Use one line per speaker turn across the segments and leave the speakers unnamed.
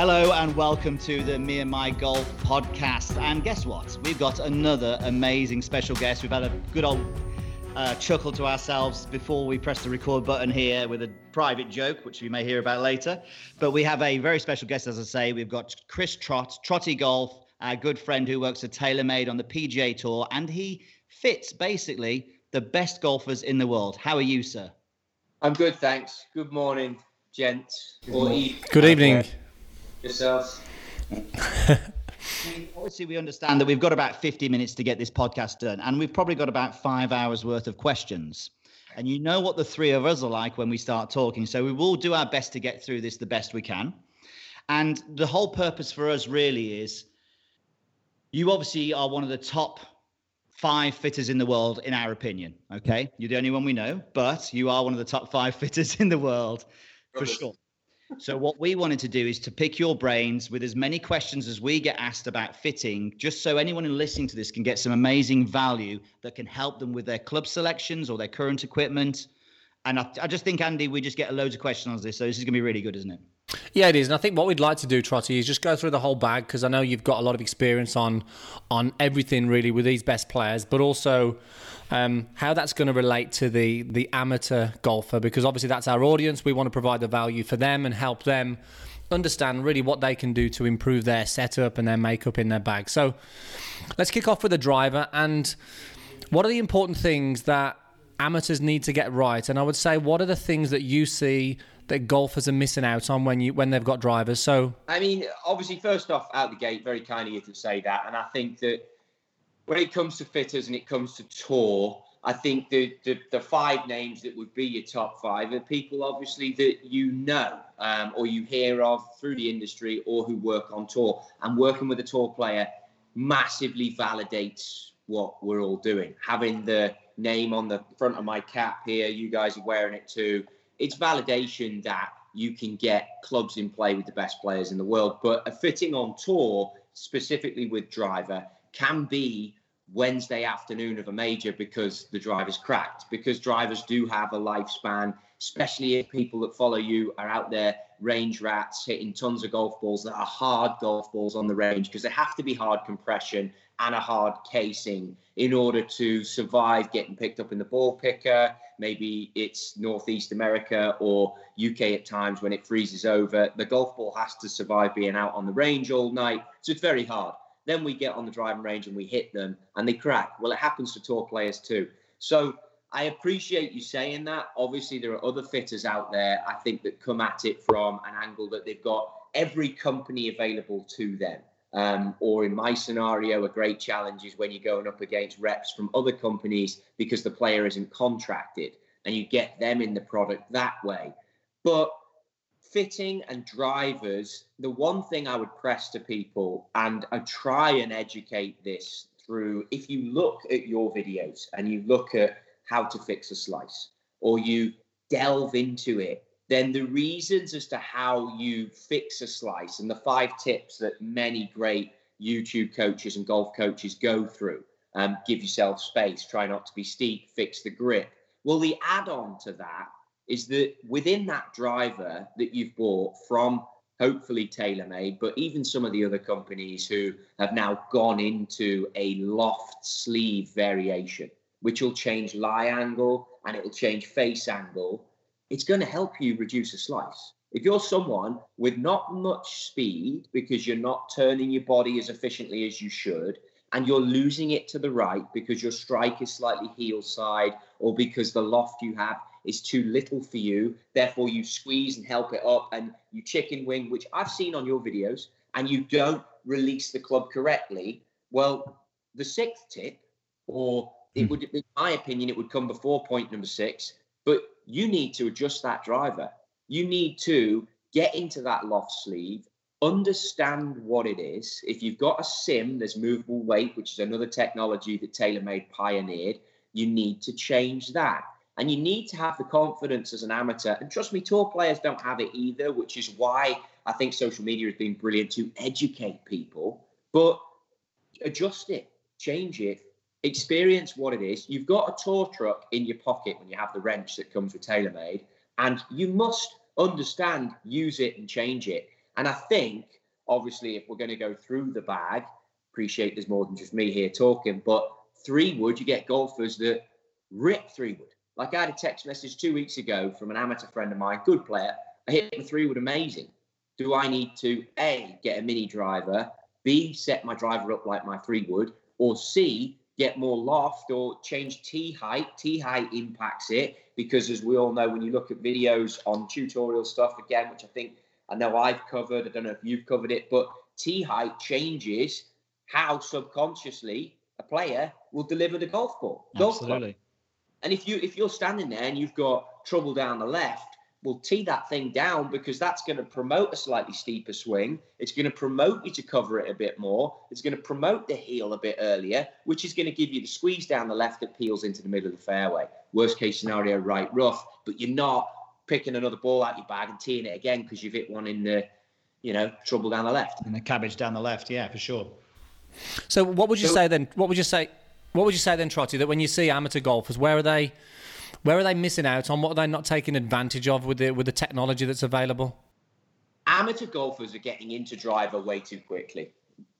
Hello and welcome to the Me and My Golf podcast. And guess what? We've got another amazing special guest. We've had a good old uh, chuckle to ourselves before we press the record button here with a private joke, which you may hear about later. But we have a very special guest, as I say. We've got Chris Trott, Trotty Golf, our good friend who works at TaylorMade on the PGA Tour, and he fits basically the best golfers in the world. How are you, sir?
I'm good, thanks. Good morning, gents.
Good, good evening
yourselves.
Obviously, we understand that we've got about 50 minutes to get this podcast done, and we've probably got about five hours worth of questions. And you know what the three of us are like when we start talking. So we will do our best to get through this the best we can. And the whole purpose for us really is you obviously are one of the top five fitters in the world, in our opinion. Okay. You're the only one we know, but you are one of the top five fitters in the world for sure. So what we wanted to do is to pick your brains with as many questions as we get asked about fitting, just so anyone listening to this can get some amazing value that can help them with their club selections or their current equipment. And I, I just think Andy, we just get loads of questions on this, so this is going to be really good, isn't it?
Yeah, it is, and I think what we'd like to do, Trotty, is just go through the whole bag because I know you've got a lot of experience on on everything really with these best players, but also um, how that's going to relate to the the amateur golfer because obviously that's our audience. We want to provide the value for them and help them understand really what they can do to improve their setup and their makeup in their bag. So let's kick off with the driver and what are the important things that amateurs need to get right? And I would say what are the things that you see that golfers are missing out on when you when they've got drivers? So
I mean, obviously, first off, out the gate, very kind of you to say that, and I think that when it comes to fitters and it comes to tour, I think the, the, the five names that would be your top five are people obviously that you know um, or you hear of through the industry or who work on tour. And working with a tour player massively validates what we're all doing. Having the name on the front of my cap here, you guys are wearing it too. It's validation that you can get clubs in play with the best players in the world. But a fitting on tour, specifically with driver, can be Wednesday afternoon of a major because the driver's cracked. Because drivers do have a lifespan, especially if people that follow you are out there range rats hitting tons of golf balls that are hard golf balls on the range because they have to be hard compression and a hard casing in order to survive getting picked up in the ball picker. Maybe it's Northeast America or UK at times when it freezes over. The golf ball has to survive being out on the range all night. So it's very hard. Then we get on the driving range and we hit them and they crack. Well, it happens to tour players too. So I appreciate you saying that. Obviously, there are other fitters out there, I think, that come at it from an angle that they've got every company available to them. Um, or in my scenario, a great challenge is when you're going up against reps from other companies because the player isn't contracted and you get them in the product that way. But fitting and drivers, the one thing I would press to people, and I try and educate this through if you look at your videos and you look at how to fix a slice or you delve into it, then the reasons as to how you fix a slice and the five tips that many great YouTube coaches and golf coaches go through um, give yourself space, try not to be steep, fix the grip. Well, the add on to that is that within that driver that you've bought from hopefully TaylorMade, but even some of the other companies who have now gone into a loft sleeve variation, which will change lie angle and it will change face angle, it's going to help you reduce a slice. If you're someone with not much speed because you're not turning your body as efficiently as you should, and you're losing it to the right because your strike is slightly heel side or because the loft you have is too little for you. Therefore, you squeeze and help it up and you chicken wing, which I've seen on your videos, and you don't release the club correctly. Well, the sixth tip, or it hmm. would, in my opinion, it would come before point number six, but you need to adjust that driver. You need to get into that loft sleeve, understand what it is. If you've got a sim, there's movable weight, which is another technology that TaylorMade pioneered. You need to change that. And you need to have the confidence as an amateur. And trust me, tour players don't have it either, which is why I think social media has been brilliant to educate people. But adjust it, change it, experience what it is. You've got a tour truck in your pocket when you have the wrench that comes with TaylorMade, and you must understand, use it, and change it. And I think, obviously, if we're going to go through the bag, appreciate there's more than just me here talking, but three wood, you get golfers that rip three wood. Like I had a text message two weeks ago from an amateur friend of mine, good player. I hit the three wood amazing. Do I need to A, get a mini driver, B, set my driver up like my three wood, or C, get more loft or change tee height? Tee height impacts it because, as we all know, when you look at videos on tutorial stuff, again, which I think I know I've covered, I don't know if you've covered it, but tee height changes how subconsciously a player will deliver the golf ball. Golf
Absolutely.
And if you if you're standing there and you've got trouble down the left, we'll tee that thing down because that's going to promote a slightly steeper swing. It's going to promote you to cover it a bit more. It's going to promote the heel a bit earlier, which is going to give you the squeeze down the left that peels into the middle of the fairway. Worst case scenario, right rough, but you're not picking another ball out your bag and teeing it again because you've hit one in the, you know, trouble down the left.
And the cabbage down the left, yeah, for sure.
So, what would you
So-
say then? What would you say? What would you say then, Trotty? That when you see amateur golfers, where are they? Where are they missing out on? What are they not taking advantage of with the with the technology that's available?
amateur golfers are getting into driver way too quickly.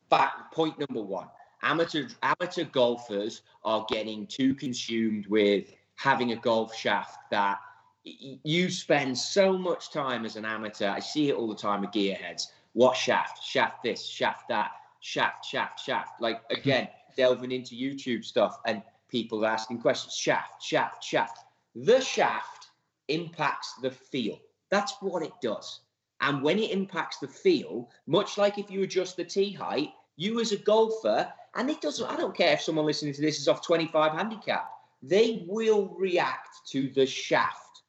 Fact point number one: amateur amateur golfers are getting too consumed with having a golf shaft that you spend so much time as an amateur. I see it all the time with gearheads. What shaft? Shaft this, shaft that, shaft, shaft, shaft. Like hmm. again, delving into YouTube stuff and people asking questions. Shaft, shaft, shaft. The shaft impacts the feel. That's what it does. And when it impacts the feel, much like if you adjust the tee height, you as a golfer, and it doesn't, I don't care if someone listening to this is off 25 handicap, they will react to the shaft,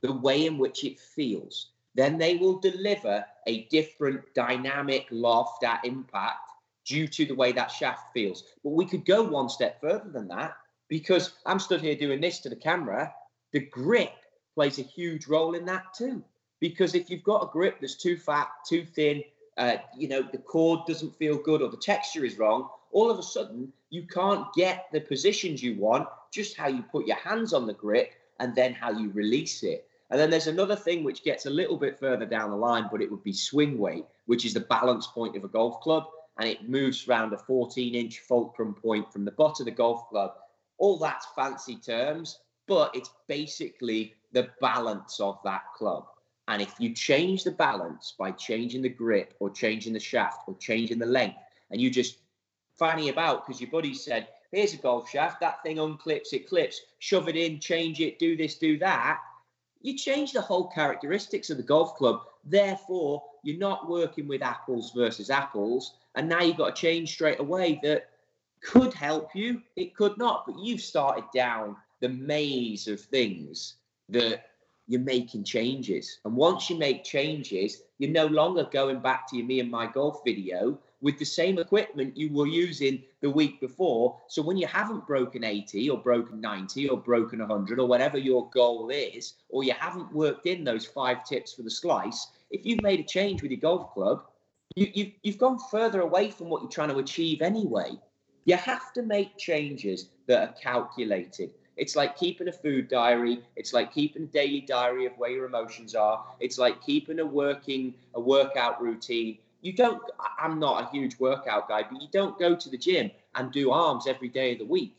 the way in which it feels. Then they will deliver a different dynamic loft at impact due to the way that shaft feels. But we could go one step further than that because I'm stood here doing this to the camera. The grip plays a huge role in that too because if you've got a grip that's too fat, too thin, uh, you know, the cord doesn't feel good or the texture is wrong, all of a sudden you can't get the positions you want, just how you put your hands on the grip and then how you release it. And then there's another thing which gets a little bit further down the line, but it would be swing weight, which is the balance point of a golf club. And it moves around a 14 inch fulcrum point from the butt of the golf club. All that's fancy terms, but it's basically the balance of that club. And if you change the balance by changing the grip or changing the shaft or changing the length, and you just fanny about because your buddy said, here's a golf shaft, that thing unclips, it clips, shove it in, change it, do this, do that, you change the whole characteristics of the golf club. Therefore, you're not working with apples versus apples. And now you've got to change straight away that could help you, it could not. But you've started down the maze of things that you're making changes. And once you make changes, you're no longer going back to your me and my golf video with the same equipment you were using the week before. So when you haven't broken 80 or broken 90 or broken 100 or whatever your goal is, or you haven't worked in those five tips for the slice, if you've made a change with your golf club, you, you've, you've gone further away from what you're trying to achieve anyway. You have to make changes that are calculated. It's like keeping a food diary. It's like keeping a daily diary of where your emotions are. It's like keeping a working a workout routine. You don't. I'm not a huge workout guy, but you don't go to the gym and do arms every day of the week.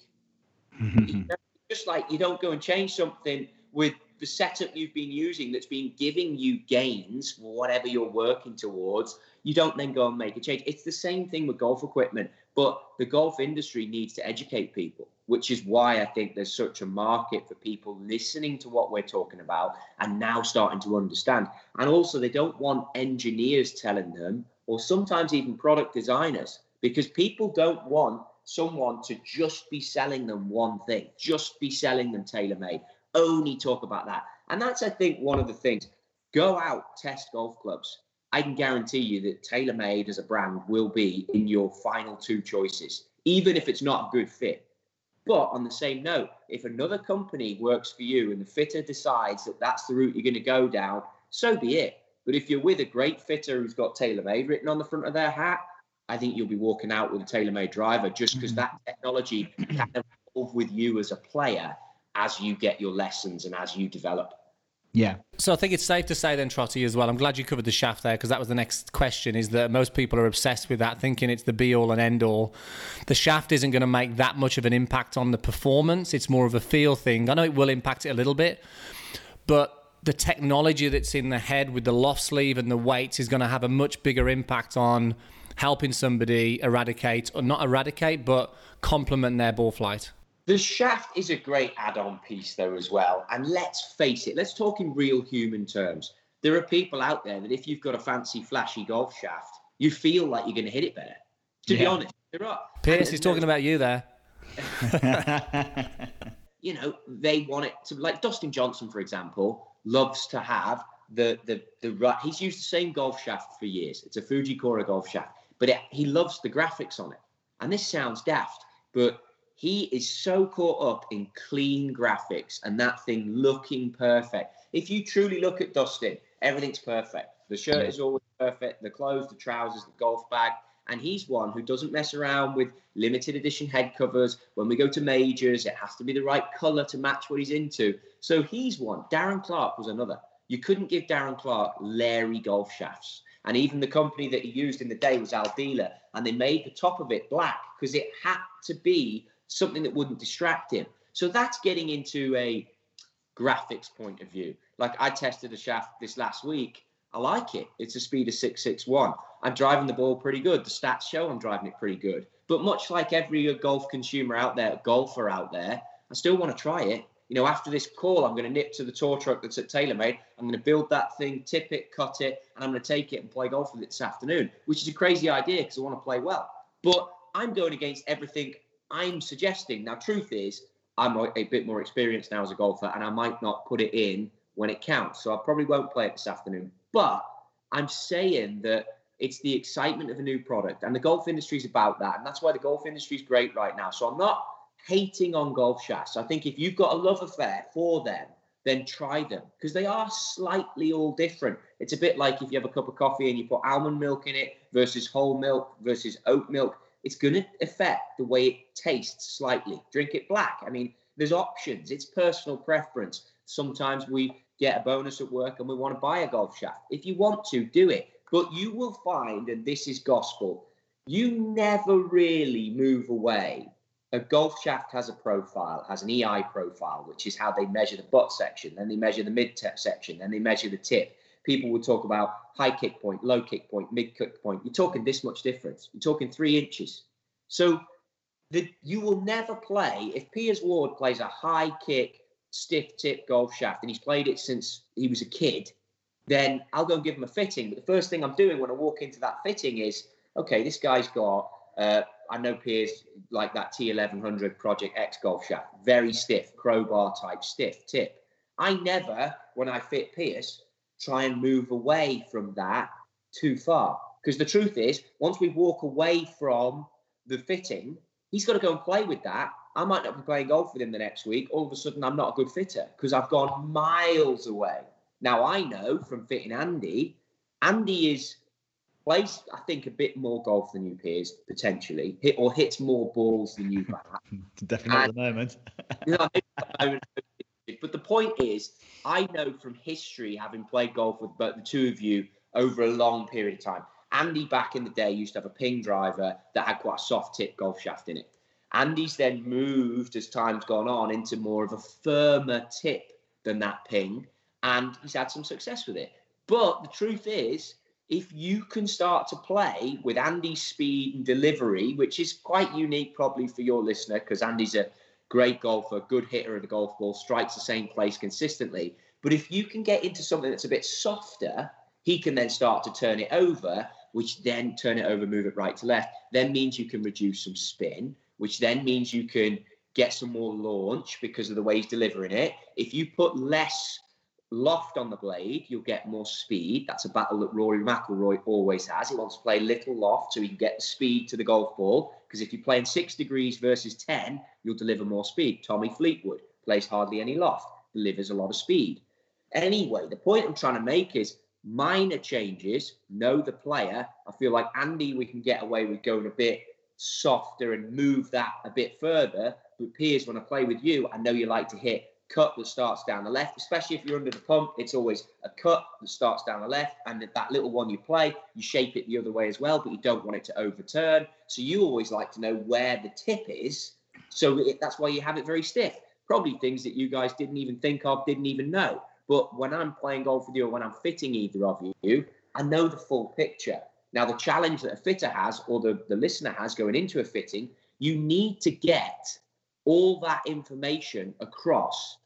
Just like you don't go and change something with the setup you've been using that's been giving you gains, whatever you're working towards. You don't then go and make a change. It's the same thing with golf equipment, but the golf industry needs to educate people, which is why I think there's such a market for people listening to what we're talking about and now starting to understand. And also, they don't want engineers telling them, or sometimes even product designers, because people don't want someone to just be selling them one thing, just be selling them TaylorMade, only talk about that. And that's, I think, one of the things. Go out, test golf clubs. I can guarantee you that TaylorMade as a brand will be in your final two choices, even if it's not a good fit. But on the same note, if another company works for you and the fitter decides that that's the route you're going to go down, so be it. But if you're with a great fitter who's got TaylorMade written on the front of their hat, I think you'll be walking out with a TaylorMade driver just because mm. that technology can evolve with you as a player as you get your lessons and as you develop.
Yeah.
So I think it's safe to say then, Trotty, as well. I'm glad you covered the shaft there because that was the next question. Is that most people are obsessed with that, thinking it's the be all and end all. The shaft isn't going to make that much of an impact on the performance. It's more of a feel thing. I know it will impact it a little bit, but the technology that's in the head with the loft sleeve and the weights is going to have a much bigger impact on helping somebody eradicate or not eradicate, but complement their ball flight.
The shaft is a great add-on piece though as well. And let's face it, let's talk in real human terms. There are people out there that if you've got a fancy flashy golf shaft, you feel like you're going to hit it better. To yeah. be honest, there are.
Pierce, is talking about you there.
you know, they want it to like Dustin Johnson, for example, loves to have the the the right. He's used the same golf shaft for years. It's a Fujikura golf shaft, but it, he loves the graphics on it. And this sounds daft, but he is so caught up in clean graphics and that thing looking perfect. If you truly look at Dustin, everything's perfect. The shirt is always perfect, the clothes, the trousers, the golf bag. And he's one who doesn't mess around with limited edition head covers. When we go to majors, it has to be the right color to match what he's into. So he's one. Darren Clarke was another. You couldn't give Darren Clarke Larry golf shafts. And even the company that he used in the day was Aldila. And they made the top of it black because it had to be something that wouldn't distract him. So that's getting into a graphics point of view. Like I tested a shaft this last week. I like it. It's a Speeder 661. I'm driving the ball pretty good. The stats show I'm driving it pretty good. But much like every golf consumer out there, golfer out there, I still want to try it. You know, after this call, I'm going to nip to the tour truck that's at TaylorMade. I'm going to build that thing, tip it, cut it, and I'm going to take it and play golf with it this afternoon, which is a crazy idea because I want to play well. But I'm going against everything I'm suggesting now. Truth is, I'm a, bit more experienced now as a golfer, and I might not put it in when it counts. So I probably won't play it this afternoon. But I'm saying that it's the excitement of a new product, and the golf industry is about that, and that's why the golf industry is great right now. So I'm not hating on golf shafts. I think if you've got a love affair for them, then try them because they are slightly all different. It's a bit like if you have a cup of coffee and you put almond milk in it versus whole milk versus oat milk it's going to affect the way it tastes slightly. Drink it black. I mean, there's options. It's personal preference. Sometimes we get a bonus at work and we want to buy a golf shaft. If you want to, do it. But you will find, and this is gospel, you never really move away. A golf shaft has a profile, has an EI profile, which is how they measure the butt section. Then they measure the mid section. Then they measure the tip people would talk about high kick point, low kick point, mid kick point. You're talking this much difference. You're talking three inches. So the, you will never play if Piers Ward plays a high kick, stiff tip golf shaft, and he's played it since he was a kid. Then I'll go and give him a fitting. But the first thing I'm doing when I walk into that fitting is, okay, this guy's got. Uh, I know Piers like that T1100 Project X golf shaft, very stiff, crowbar type stiff tip. I never, when I fit Piers, try and move away from that too far. Because the truth is, once we walk away from the fitting, he's got to go and play with that. I might not be playing golf with him the next week. All of a sudden, I'm not a good fitter because I've gone miles away. Now, I know from fitting Andy, Andy is plays, I think, a bit more golf than you, Piers, potentially, hit or hits more balls than you.
Definitely at the moment. you know,
but the point is, I know from history, having played golf with both the two of you over a long period of time. Andy back in the day used to have a ping driver that had quite a soft tip golf shaft in it. Andy's then moved as time's gone on into more of a firmer tip than that ping, and he's had some success with it. But the truth is, if you can start to play with Andy's speed and delivery, which is quite unique probably for your listener, because Andy's a great golfer, good hitter of the golf ball, strikes the same place consistently. But if you can get into something that's a bit softer, he can then start to turn it over, which then turn it over, move it right to left. Then means you can reduce some spin, which then means you can get some more launch because of the way he's delivering it. If you put less loft on the blade, you'll get more speed. That's a battle that Rory McIlroy always has. He wants to play little loft so he can get speed to the golf ball. Because if you're playing six degrees versus 10, you'll deliver more speed. Tommy Fleetwood plays hardly any loft, delivers a lot of speed. Anyway, the point I'm trying to make is minor changes, know the player. I feel like Andy, we can get away with going a bit softer and move that a bit further. But Piers, when I play with you, I know you like to hit cut that starts down the left, especially if you're under the pump. It's always a cut that starts down the left, and that little one you play, you shape it the other way as well, but you don't want it to overturn. So you always like to know where the tip is. So it, that's why you have it very stiff. Probably things that you guys didn't even think of, didn't even know. But when I'm playing golf with you, or when I'm fitting either of you, I know the full picture. Now, the challenge that a fitter has, or the, the listener has going into a fitting, you need to get all that information across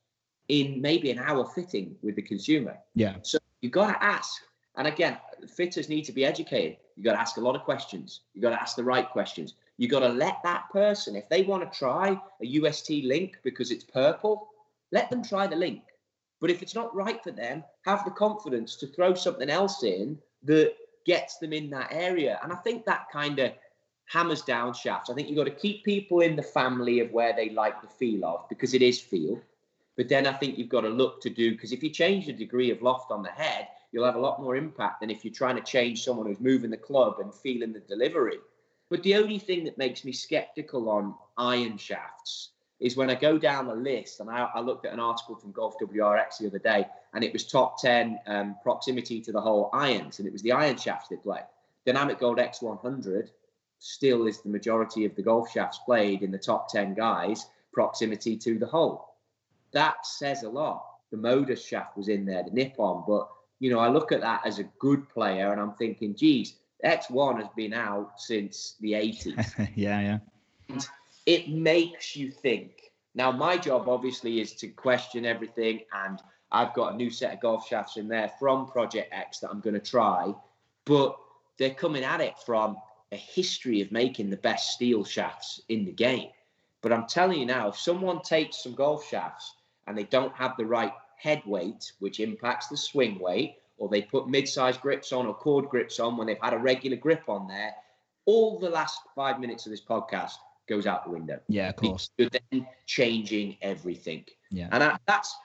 in maybe an hour fitting with the consumer.
Yeah.
So you've got to ask. And again, fitters need to be educated. You've got to ask a lot of questions. You've got to ask the right questions. You've got to let that person, if they want to try a UST LIN-Q because it's purple, let them try the LIN-Q. But if it's not right for them, have the confidence to throw something else in that gets them in that area. And I think that kind of hammers down shafts. I think you've got to keep people in the family of where they like the feel of because it is feel. But then I think you've got to look to do because if you change the degree of loft on the head, you'll have a lot more impact than if you're trying to change someone who's moving the club and feeling the delivery. But the only thing that makes me skeptical on iron shafts is when I go down the list, and I, I looked at an article from Golf WRX the other day, and it was top 10 um, proximity to the hole irons, and it was the iron shafts they play. Dynamic Gold X100 still is the majority of the golf shafts played in the top 10 guys, proximity to the hole. That says a lot. The Modus shaft was in there, the Nippon, but you know, I look at that as a good player and I'm thinking, geez, X1 has been out since the 80s.
yeah, yeah.
And it makes you think. Now, my job obviously is to question everything, and I've got a new set of golf shafts in there from Project X that I'm going to try, but they're coming at it from a history of making the best steel shafts in the game. But I'm telling you now, if someone takes some golf shafts and they don't have the right head weight, which impacts the swing weight, or they put mid-sized grips on or cord grips on when they've had a regular grip on there, all the last five minutes of this podcast goes out the window.
Yeah, of course.
You're then changing everything.
Yeah.
And I, that's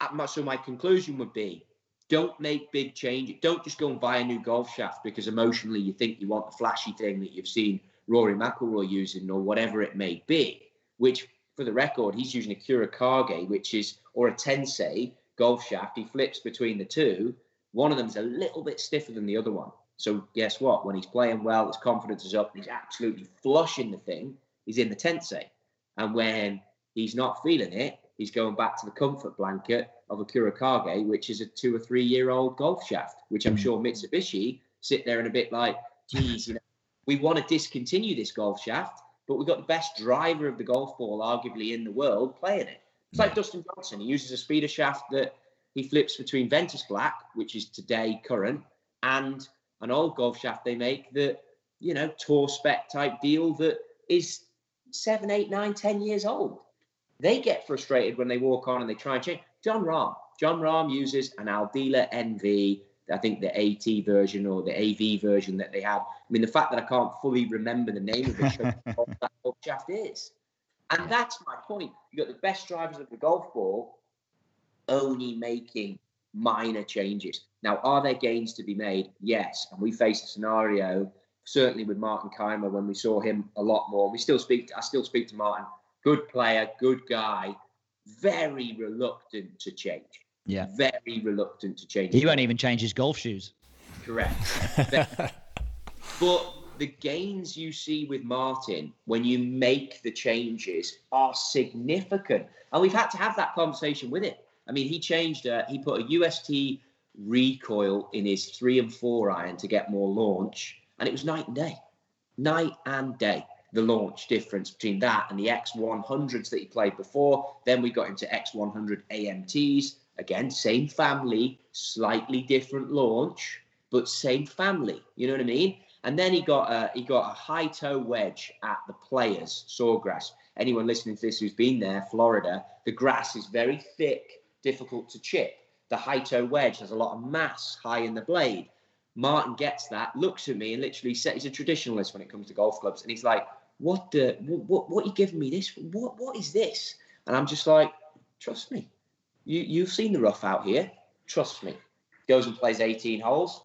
uh, so my conclusion would be don't make big changes. Don't just go and buy a new golf shaft because emotionally you think you want the flashy thing that you've seen Rory McIlroy using or whatever it may be. Which, for the record, he's using a Kuro Kage, which is or a Tensei golf shaft. He flips between the two. One of them is a little bit stiffer than the other one. So guess what? When he's playing well, his confidence is up, he's absolutely flushing the thing. He's in the Tensei, and when he's not feeling it, he's going back to the comfort blanket of a Kuro Kage, which is a two or three year old golf shaft, which I'm hmm. sure Mitsubishi sit there and a bit like, geez, you know, we want to discontinue this golf shaft, but we've got the best driver of the golf ball, arguably in the world, playing it. It's like hmm. Dustin Johnson. He uses a speeder shaft that he flips between Ventus Black, which is today current, and an old golf shaft they make that, you know, tour spec type deal that is seven, eight, nine, ten years old. They get frustrated when they walk on and they try and change. Jon Rahm. Jon Rahm uses an Aldila NV, I think the AT version or the AV version that they have. I mean, the fact that I can't fully remember the name of it what that golf shaft is. And that's my point. You've got the best drivers of the golf ball only making minor changes. Now, are there gains to be made? Yes. And we face a scenario, certainly with Martin Kaymer, when we saw him a lot more. We still speak, I still speak to Martin. Good player, good guy, very reluctant to change.
Yeah.
Very reluctant to change.
He won't even change his golf shoes.
Correct. but the gains you see with Martin when you make the changes are significant. And we've had to have that conversation with him. I mean, he changed, uh, he put a UST recoil in his three and four iron to get more launch, and it was night and day. Night and day the launch difference between that and the X100s that he played before. Then we got into X100 AMTs. Again, same family, slightly different launch, but same family. You know what I mean? And then he got a he got a high toe wedge at the Players Sawgrass. Anyone listening to this who's been there, Florida, the grass is very thick, difficult to chip. The high toe wedge has a lot of mass high in the blade. Martin gets that, looks at me, and literally says he's a traditionalist when it comes to golf clubs, and he's like, what the what what are you giving me this what what is this? And i'm just like trust me. You you've seen the rough out here. Trust me. Goes and plays 18 holes.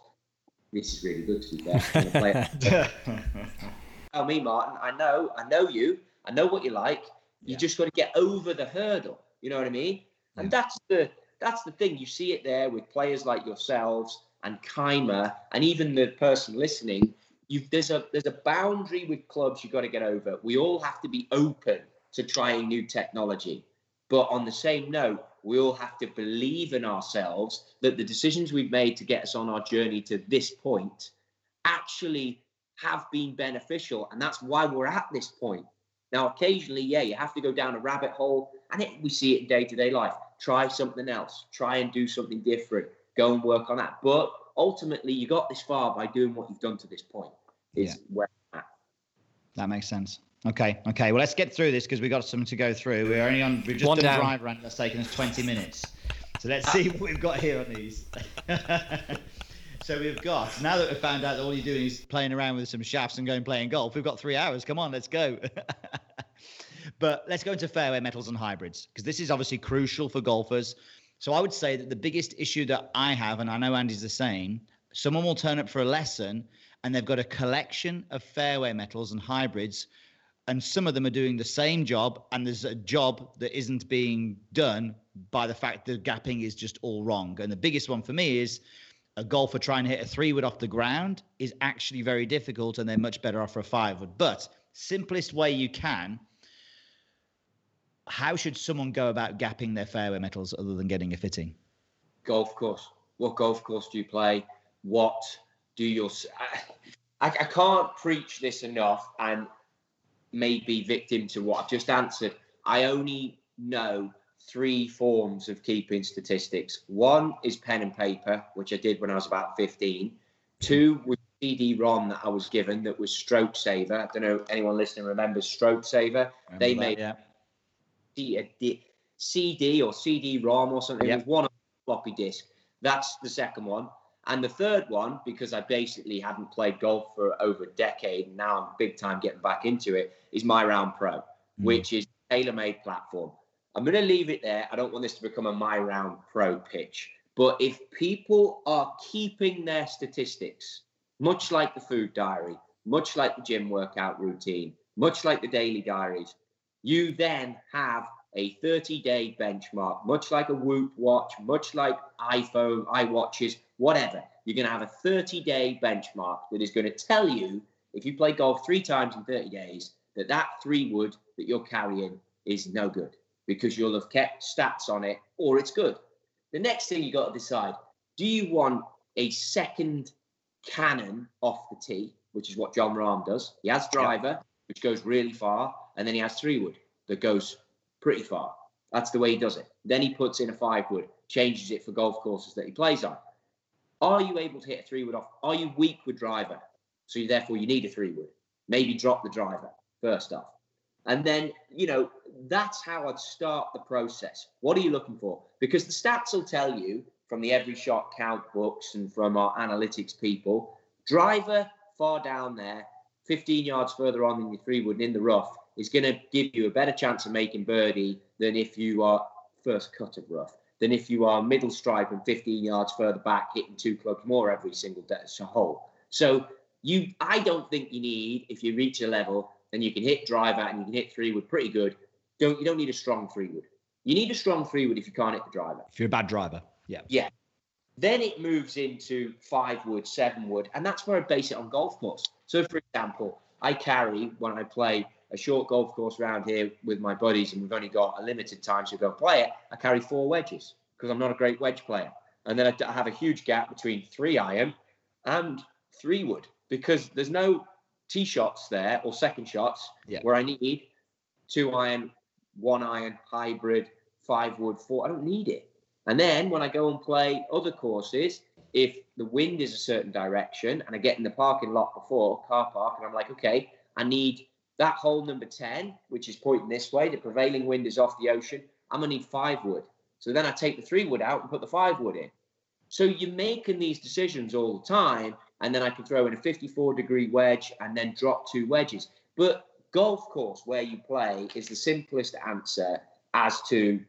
This is really good to be fair. Tell me martin i know i know you. I know what you like. You yeah. just got to get over the hurdle. You know what i mean? And that's the that's the thing. You see it there with players like yourselves and Kaymer, and even the person listening. You've, there's a there's a boundary with clubs you've got to get over. We all have to be open to trying new technology, but on the same note, we all have to believe in ourselves that the decisions we've made to get us on our journey to this point actually have been beneficial, and that's why we're at this point. Now, occasionally, yeah, you have to go down a rabbit hole, and it, we see it in day to day life. Try something else, try and do something different, go and work on that. But ultimately, you got this far by doing what you've done to this point. Is yeah. where
that makes sense. Okay, okay. Well, let's get through this because we've got something to go through. We're only on, we've just One done down. drive run that's taken us 20 minutes. So let's see what we've got here on these. so we've got, now that we've found out that all you're doing is playing around with some shafts and going playing golf, we've got three hours. Come on, let's go. but let's go into fairway metals and hybrids because this is obviously crucial for golfers. So I would say that the biggest issue that I have, and I know Andy's the same, someone will turn up for a lesson and they've got a collection of fairway metals and hybrids and some of them are doing the same job and there's a job that isn't being done by the fact the gapping is just all wrong. And the biggest one for me is a golfer trying to hit a three wood off the ground is actually very difficult and they're much better off for a five wood but simplest way you can how should someone go about gapping their fairway metals other than getting a fitting
golf course what golf course do you play what do your I, I can't preach this enough and may be victim to what I've just answered. I only know three forms of keeping statistics. One is pen and paper, which I did when I was about 15. Two was CD-ROM that I was given that was Stroke Saver. I don't know anyone listening remembers Stroke Saver. Remember they made yeah. CD or CD-ROM or something. Yep. It was one floppy disk. That's the second one. And the third one, because I basically hadn't played golf for over a decade, and now I'm big time getting back into it, is My Round Pro, mm. which is a TaylorMade platform. I'm going to leave it there. I don't want this to become a My Round Pro pitch. But if people are keeping their statistics, much like the food diary, much like the gym workout routine, much like the daily diaries, you then have a 30 day benchmark, much like a Whoop watch, much like iPhone, iWatches, whatever. You're going to have a 30 day benchmark that is going to tell you if you play golf three times in 30 days that that three wood that you're carrying is no good because you'll have kept stats on it or it's good. The next thing you got to decide do you want a second cannon off the tee, which is what Jon Rahm does? He has driver, which goes really far, and then he has three wood that goes pretty far. That's the way he does it. Then he puts in a five wood, changes it for golf courses that he plays on. Are you able to hit a three wood off? Are you weak with driver? So you, therefore you need a three wood. Maybe drop the driver first off. And then, you know, that's how I'd start the process. What are you looking for? Because the stats will tell you from the every shot count books and from our analytics people, driver far down there, 15 yards further on than your three wood in the rough is going to give you a better chance of making birdie than if you are first cut of rough, than if you are middle stripe and 15 yards further back, hitting two clubs more every single day as a hole. So you, I don't think you need if you reach a level and you can hit driver and you can hit three wood pretty good. Don't you don't need a strong three wood. You need a strong three wood if you can't hit the driver.
If you're a bad driver, yeah,
yeah. Then it moves into five wood, seven wood, and that's where I base it on golf course. So, for example, I carry when I play a short golf course around here with my buddies, and we've only got a limited time to go play it, I carry four wedges because I'm not a great wedge player. And then I have a huge gap between three iron and three wood because there's no tee shots there or second shots yeah. where I need two iron, one iron, hybrid, five wood, four. I don't need it. And then when I go and play other courses, if the wind is a certain direction and I get in the parking lot before car park and I'm like, okay, I need that hole number 10, which is pointing this way, the prevailing wind is off the ocean. I'm going to need five wood. So then I take the three wood out and put the five wood in. So you're making these decisions all the time. And then I can throw in a 54 degree wedge and then drop two wedges. But golf course where you play is the simplest answer as to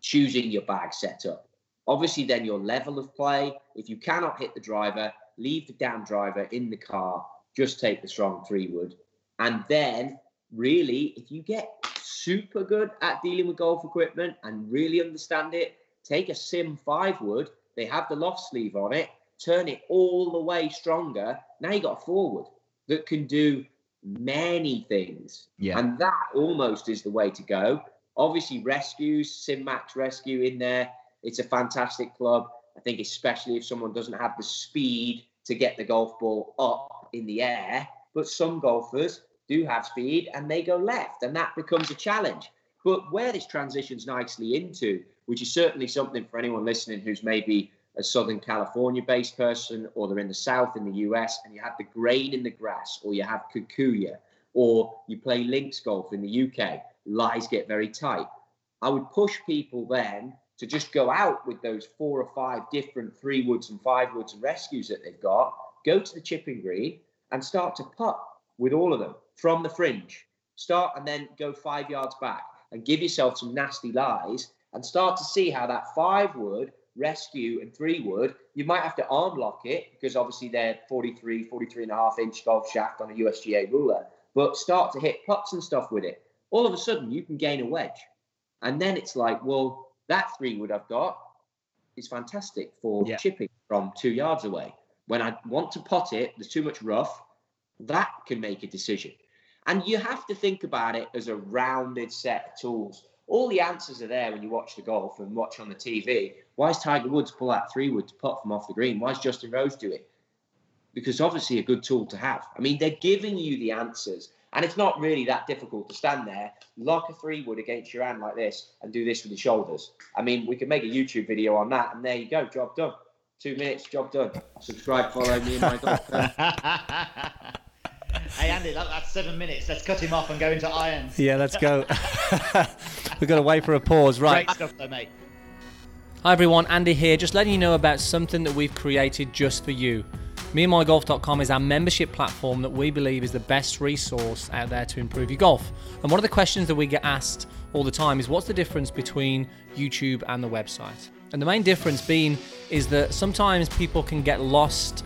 choosing your bag setup. Obviously, then your level of play. If you cannot hit the driver, leave the damn driver in the car. Just take the strong three wood and then, really, if you get super good at dealing with golf equipment and really understand it, take a Sim 5 wood, they have the loft sleeve on it, turn it all the way stronger. Now you got a forward that can do many things.
Yeah.
And that almost is the way to go. Obviously, rescues, Sim Max Rescue in there. It's a fantastic club. I think, especially if someone doesn't have the speed to get the golf ball up in the air. But some golfers do have speed and they go left, and that becomes a challenge. But where this transitions nicely into, which is certainly something for anyone listening who's maybe a Southern California based person, or they're in the South in the US, and you have the grain in the grass, or you have Kikuyu, or you play links golf in the UK, lies get very tight. I would push people then to just go out with those four or five different three woods and five woods and rescues that they've got, go to the chipping green and start to putt with all of them from the fringe. Start and then go five yards back and give yourself some nasty lies and start to see how that five wood rescue and three wood you might have to arm lock it because obviously they're 43 43 and a half inch golf shaft on a usga ruler but start to hit putts and stuff with it. All of a sudden you can gain a wedge. And then it's like well that three wood i've got is fantastic for
Yeah.
chipping from two yards away. When i want to pot it there's too much rough that can make a decision and you have to think about it as a rounded set of tools. All the answers are there when you watch the golf and watch on the TV. Why is Tiger Woods pull out three wood to putt from off the green? Why is Justin Rose do it? Because obviously a good tool to have. I mean, they're giving you the answers. And it's not really that difficult to stand there, lock a three wood against your hand like this, and do this with your shoulders. I mean, we could make a YouTube video on that, and there you go, job done. Two minutes, job done. Subscribe, follow me, and my golf.
hey Andy, that, that's seven minutes. Let's cut him off and go into irons.
Yeah, let's go. We've got to wait for a pause. Right.
Great stuff, though, mate.
Hi everyone, Andy here, just letting you know about something that we've created just for you. MeandMyGolf.com is our membership platform that we believe is the best resource out there to improve your golf. And one of the questions that we get asked all the time is what's the difference between YouTube and the website? And the main difference being is that sometimes people can get lost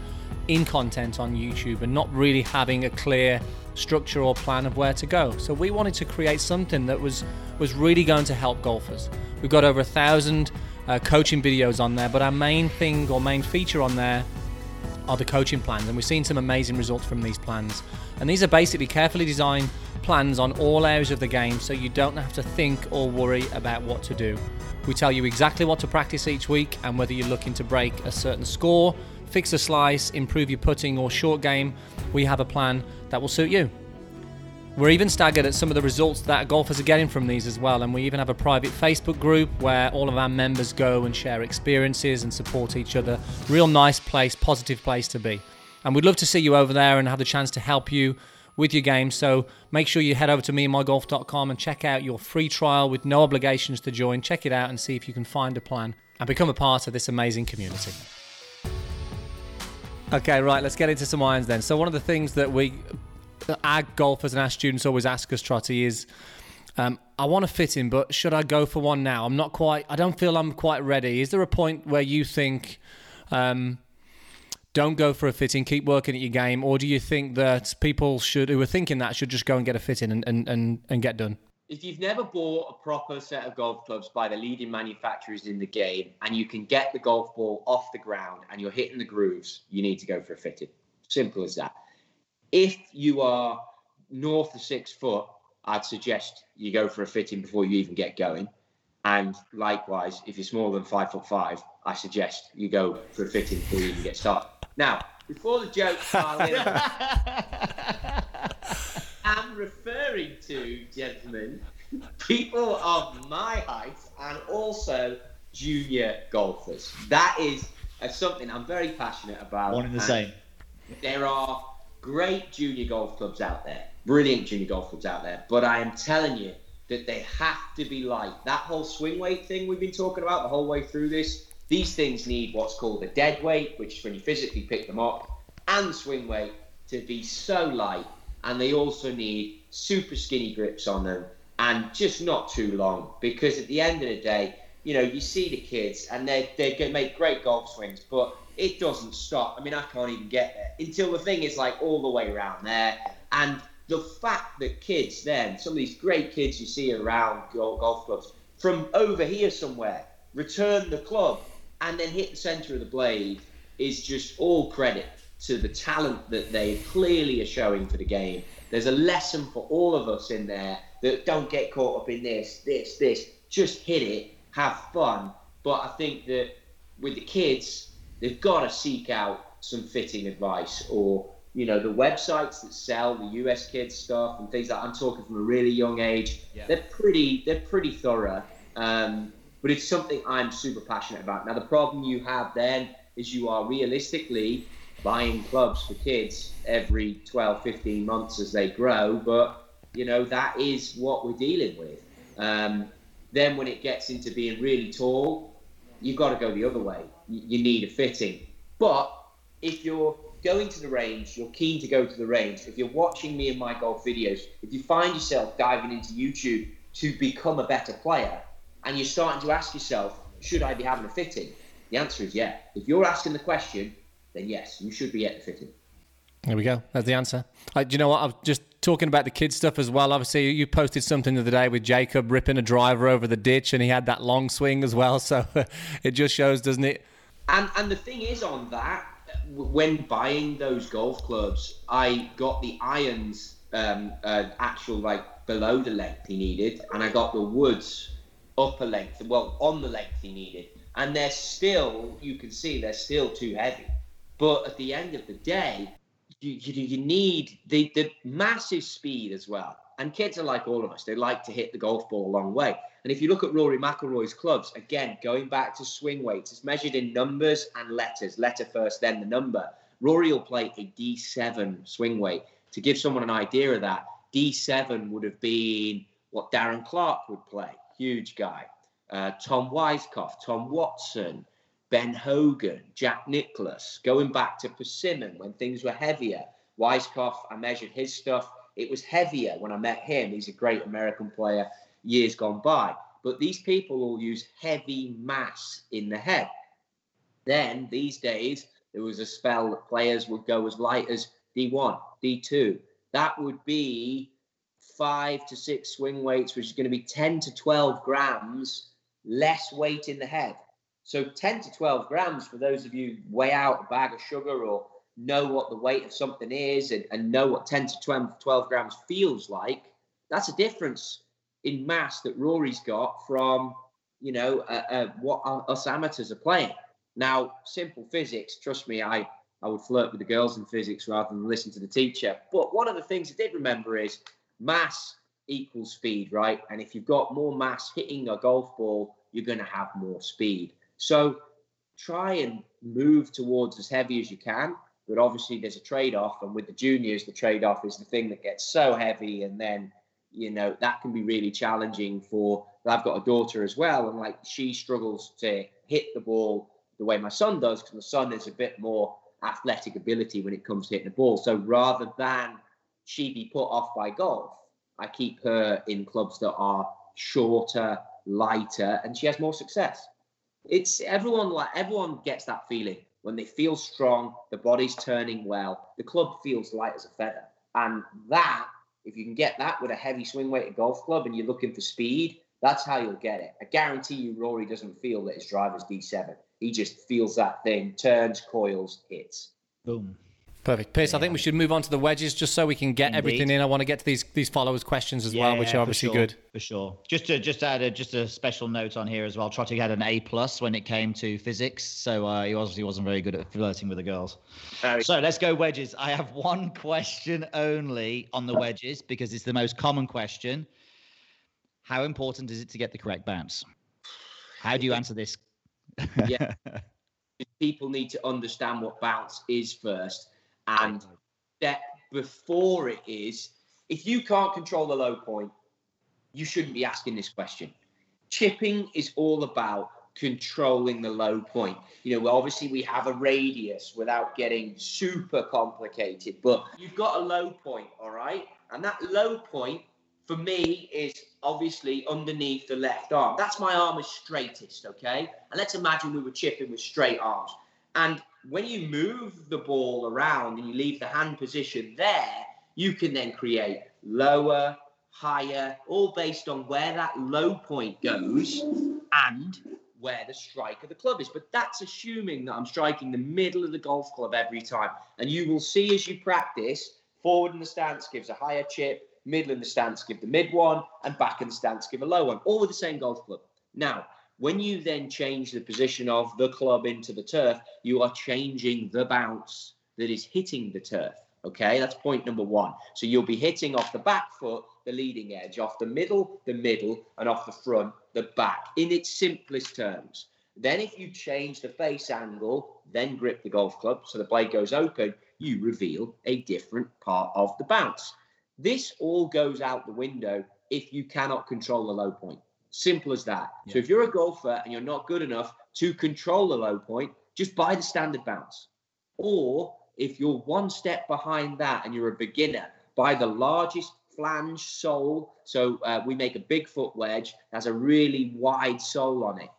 in content on YouTube and not really having a clear structure or plan of where to go. So we wanted to create something that was was really going to help golfers. We've got over a thousand uh, coaching videos on there, but our main thing or main feature on there are the coaching plans, and we've seen some amazing results from these plans. And these are basically carefully designed plans on all areas of the game so you don't have to think or worry about what to do. We tell you exactly what to practice each week and whether you're looking to break a certain score, fix a slice, improve your putting or short game, we have a plan that will suit you. We're even staggered at some of the results that golfers are getting from these as well, and we even have a private Facebook group where all of our members go and share experiences and support each other. Real nice place, positive place to be. And we'd love to see you over there and have the chance to help you with your game. So make sure you head over to meandmygolf.com and check out your free trial with no obligations to join. Check it out and see if you can find a plan and become a part of this amazing community. Okay, right, let's get into some irons then. So, one of the things that we, our golfers and our students always ask us, Trotty, is um, I want to fit in, but should I go for one now? I'm not quite, I don't feel I'm quite ready. Is there a point where you think, um, don't go for a fitting, keep working at your game, or do you think that people should, who are thinking that, should just go and get a fitting and, and, and, and get done?
If you've never bought a proper set of golf clubs by the leading manufacturers in the game and you can get the golf ball off the ground and you're hitting the grooves, you need to go for a fitted. Simple as that. If you are north of six foot, I'd suggest you go for a fitting before you even get going. And likewise, if you're smaller than five foot five, I suggest you go for a fitting before you even get started. Now, before the jokes pile in, I'm referring to, gentlemen, people of my height and also junior golfers. That is uh, something I'm very passionate about.
One in the
and
same.
There are great junior golf clubs out there, brilliant junior golf clubs out there, but I am telling you that they have to be light. That whole swing weight thing we've been talking about the whole way through this, these things need what's called a dead weight, which is when you physically pick them up, and swing weight to be so light. And they also need super skinny grips on them and just not too long because at the end of the day, you know, you see the kids and they they can make great golf swings, but it doesn't stop. I mean, I can't even get there until the thing is like all the way around there. And the fact that kids then, some of these great kids you see around golf clubs, from over here somewhere, return the club and then hit the centre of the blade is just all credit to the talent that they clearly are showing for the game. There's a lesson for all of us in there that don't get caught up in this, this, this. Just hit it, have fun. But I think that with the kids, they've got to seek out some fitting advice or you know the websites that sell the US kids stuff and things like I'm talking from a really young age. Yeah. They're pretty they're pretty thorough. Um, but it's something I'm super passionate about. Now the problem you have then is you are realistically buying clubs for kids every 12, 15 months as they grow, but you know that is what we're dealing with. Um, then when it gets into being really tall, you've got to go the other way. You need a fitting. But if you're going to the range, you're keen to go to the range, if you're watching me in my golf videos, if you find yourself diving into YouTube to become a better player, and you're starting to ask yourself, should I be having a fitting? The answer is yeah. If you're asking the question, then yes, you should be at the fitting.
There we go. That's the answer. Uh, do you know what? I'm just talking about the kids stuff as well. Obviously, you posted something the other day with Jacob ripping a driver over the ditch, and he had that long swing as well. So it just shows, doesn't it?
And and the thing is on that, when buying those golf clubs, I got the irons um, uh, actual like below the length he needed, and I got the woods upper length, well on the length he needed, and they're still, you can see they're still too heavy. But at the end of the day, you, you, you need the, the massive speed as well. And kids are like all of us; they like to hit the golf ball a long way. And if you look at Rory McIlroy's clubs, again going back to swing weights, it's measured in numbers and letters. Letter first, then the number. Rory will play a D7 swing weight. To give someone an idea of that, D7 would have been what Darren Clarke would play. Huge guy. Uh, Tom Weiskopf, Tom Watson, Ben Hogan, Jack Nicklaus, going back to Persimmon when things were heavier. Weiskopf, I measured his stuff. It was heavier when I met him. He's a great American player years gone by. But these people all use heavy mass in the head. Then these days, there was a spell that players would go as light as D1, D2. That would be five to six swing weights, which is going to be 10 to 12 grams less weight in the head. So 10 to 12 grams for those of you weigh out a bag of sugar or know what the weight of something is and, and know what 10 to 12, 12 grams feels like, that's a difference in mass that Rory's got from, you know, uh, uh, what us amateurs are playing. Now, simple physics, trust me, I, I would flirt with the girls in physics rather than listen to the teacher. But one of the things I did remember is mass equals speed, right? And if you've got more mass hitting a golf ball, you're going to have more speed. So try and move towards as heavy as you can. But obviously, there's a trade off. And with the juniors, the trade off is the thing that gets so heavy. And then, you know, that can be really challenging for. I've got a daughter as well. And like she struggles to hit the ball the way my son does because my son is a bit more athletic ability when it comes to hitting the ball. So rather than she be put off by golf, I keep her in clubs that are shorter, lighter, and she has more success. It's everyone like everyone gets that feeling when they feel strong, the body's turning well, the club feels light as a feather. And that, if you can get that with a heavy swing weight golf club and you're looking for speed, that's how you'll get it. I guarantee you, Rory doesn't feel that his driver's D7. He just feels that thing, turns, coils, hits.
Boom.
Perfect. Pierce, yeah. I think we should move on to the wedges just so we can get Indeed. everything in. I want to get to these these followers' questions as yeah, well, which are obviously
sure,
good.
For sure. Just to just add a, just a special note on here as well. Trotty had an A plus when it came to physics, so uh, he obviously wasn't very good at flirting with the girls. so let's go wedges. I have one question only on the wedges because it's the most common question. How important is it to get the correct bounce? How do you answer this?
yeah. People need to understand what bounce is first and that before it is, if you can't control the low point, you shouldn't be asking this question. Chipping is all about controlling the low point. You know, obviously we have a radius without getting super complicated, but you've got a low point, all right? And that low point for me is obviously underneath the left arm. That's my arm is straightest, okay? And let's imagine we were chipping with straight arms. And when you move the ball around and you leave the hand position there, You can then create lower, higher, all based on where that low point goes and where the strike of the club is. But that's assuming that I'm striking the middle of the golf club every time. And you will see as you practice, forward in the stance gives a higher chip, middle in the stance give the mid one, and back in the stance give a low one, all with the same golf club. Now, when you then change the position of the club into the turf, you are changing the bounce that is hitting the turf. Okay, that's point number one. So you'll be hitting off the back foot, the leading edge, off the middle, the middle, and off the front, the back, in its simplest terms. Then, if you change the face angle, then grip the golf club so the blade goes open, you reveal a different part of the bounce. This all goes out the window if you cannot control the low point. Simple as that. Yeah. So if you're a golfer and you're not good enough to control the low point, just buy the standard bounce. Or if you're one step behind that and you're a beginner, buy the largest flange sole. So uh, we make a big foot wedge that has a really wide sole on it.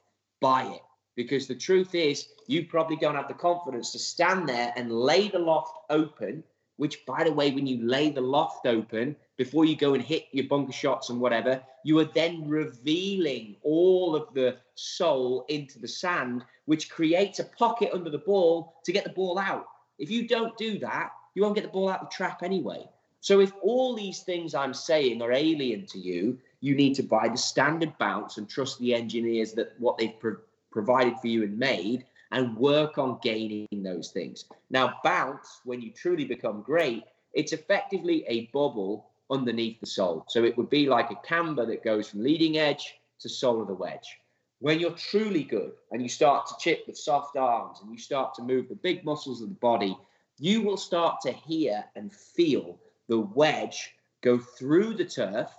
Buy it because the truth is you probably don't have the confidence to stand there and lay the loft open. Which, by the way, when you lay the loft open before you go and hit your bunker shots and whatever, you are then revealing all of the sole into the sand, which creates a pocket under the ball to get the ball out. If you don't do that, you won't get the ball out of the trap anyway. So if all these things I'm saying are alien to you, you need to buy the standard bounce and trust the engineers that what they've pro- provided for you and made and work on gaining those things. Now, bounce, when you truly become great, it's effectively a bubble underneath the sole. So it would be like a camber that goes from leading edge to sole of the wedge. When you're truly good and you start to chip with soft arms and you start to move the big muscles of the body, you will start to hear and feel the wedge go through the turf.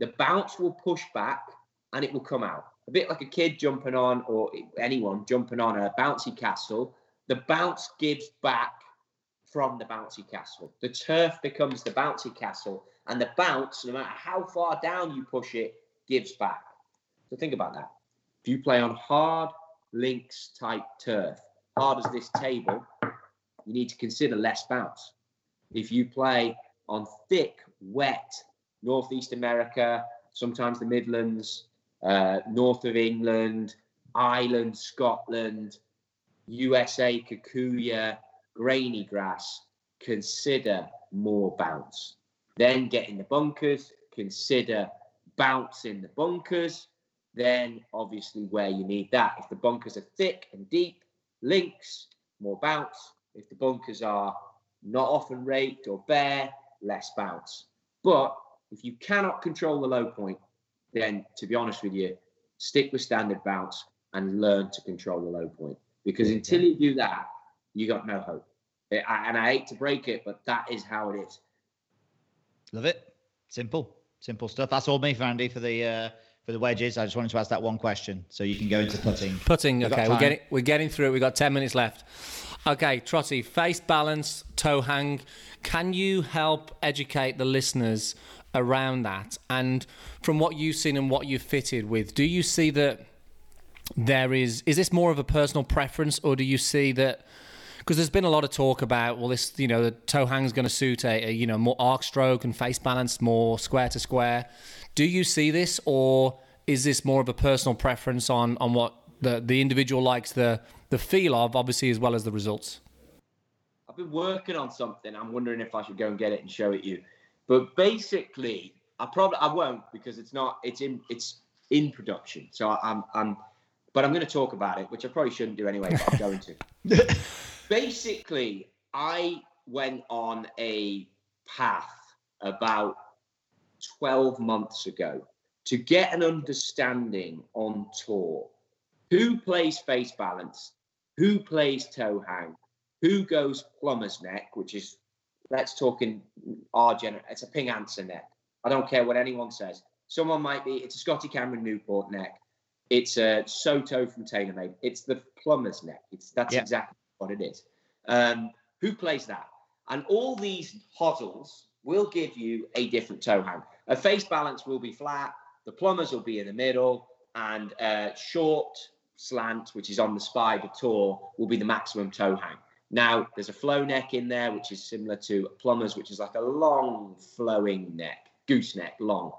The bounce will push back and it will come out. A bit like a kid jumping on, or anyone jumping on a bouncy castle. The bounce gives back from the bouncy castle. The turf becomes the bouncy castle, and the bounce, no matter how far down you push it, gives back. So think about that. If you play on hard links type turf, hard as this table, you need to consider less bounce. If you play on thick, wet Northeast America, sometimes the Midlands, uh, north of England, Ireland, Scotland, USA, Kikuyu, grainy grass, consider more bounce. Then get in the bunkers, consider bounce in the bunkers. Then, obviously, where you need that. If the bunkers are thick and deep, links, more bounce. If the bunkers are not often raked or bare, less bounce. But if you cannot control the low point, then to be honest with you, stick with standard bounce and learn to control the low point. Because until you do that, you got no hope. and I hate to break it, but that is how it is.
Love it. Simple, simple stuff. That's all me, Andy, for the uh, for the wedges. I just wanted to ask that one question, so you can go into putting.
Putting. We've okay, we're getting we're getting through it. We've got ten minutes left. Okay, Trotty, face balance, toe hang. Can you help educate the listeners around that? And from what you've seen and what you've fitted with, do you see that there is is this more of a personal preference, or do you see that? Because there's been a lot of talk about well, this you know the toe hang's going to suit a, a you know more arc stroke and face balance, more square to square. Do you see this, or is this more of a personal preference on on what the the individual likes the the feel of, obviously, as well as the results?
I've been working on something. I'm wondering if I should go and get it and show it you. But basically, I probably I won't because it's not it's in it's in production. So I'm I'm but I'm going to talk about it, which I probably shouldn't do anyway. But I'm going to. basically, I went on a path about 12 months ago to get an understanding on tour who plays face balance, who plays toe hang, who goes plumber's neck, which is let's talk in our gener. It's a Ping Anser neck. I don't care what anyone says. Someone might be. It's a Scotty Cameron Newport neck. It's a Soto from TaylorMade. It's the plumber's neck. It's that's yeah. exactly what it is. Um, who plays that? And all these hosels will give you a different toe hang. A face balance will be flat. The plumbers will be in the middle, and uh, short slant, which is on the Spider Tour, will be the maximum toe hang. Now, there's a flow neck in there, which is similar to a plumber's, which is like a long flowing neck, gooseneck long.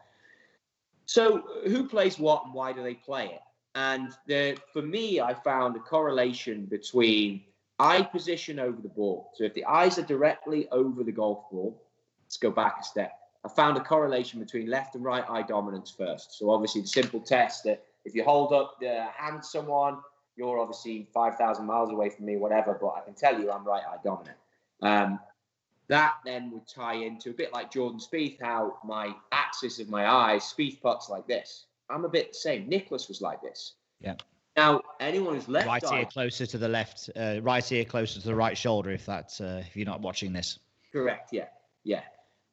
So, who plays what and why do they play it? And the, for me, I found a correlation between eye position over the ball. So, if the eyes are directly over the golf ball, let's go back a step. I found a correlation between left and right eye dominance first. So, obviously, the simple test that if you hold up the hand someone, you're obviously 5,000 miles away from me, whatever, but I can tell you I'm right eye dominant. Um, that then would tie into a bit like Jordan Spieth, how my axis of my eyes, Spieth puts like this. I'm a bit the same. Nicklaus was like this.
Yeah.
Now, anyone who's left
right
eye,
ear closer to the left, uh, right ear closer to the right shoulder. If that's uh, if you're not watching this,
correct, yeah, yeah.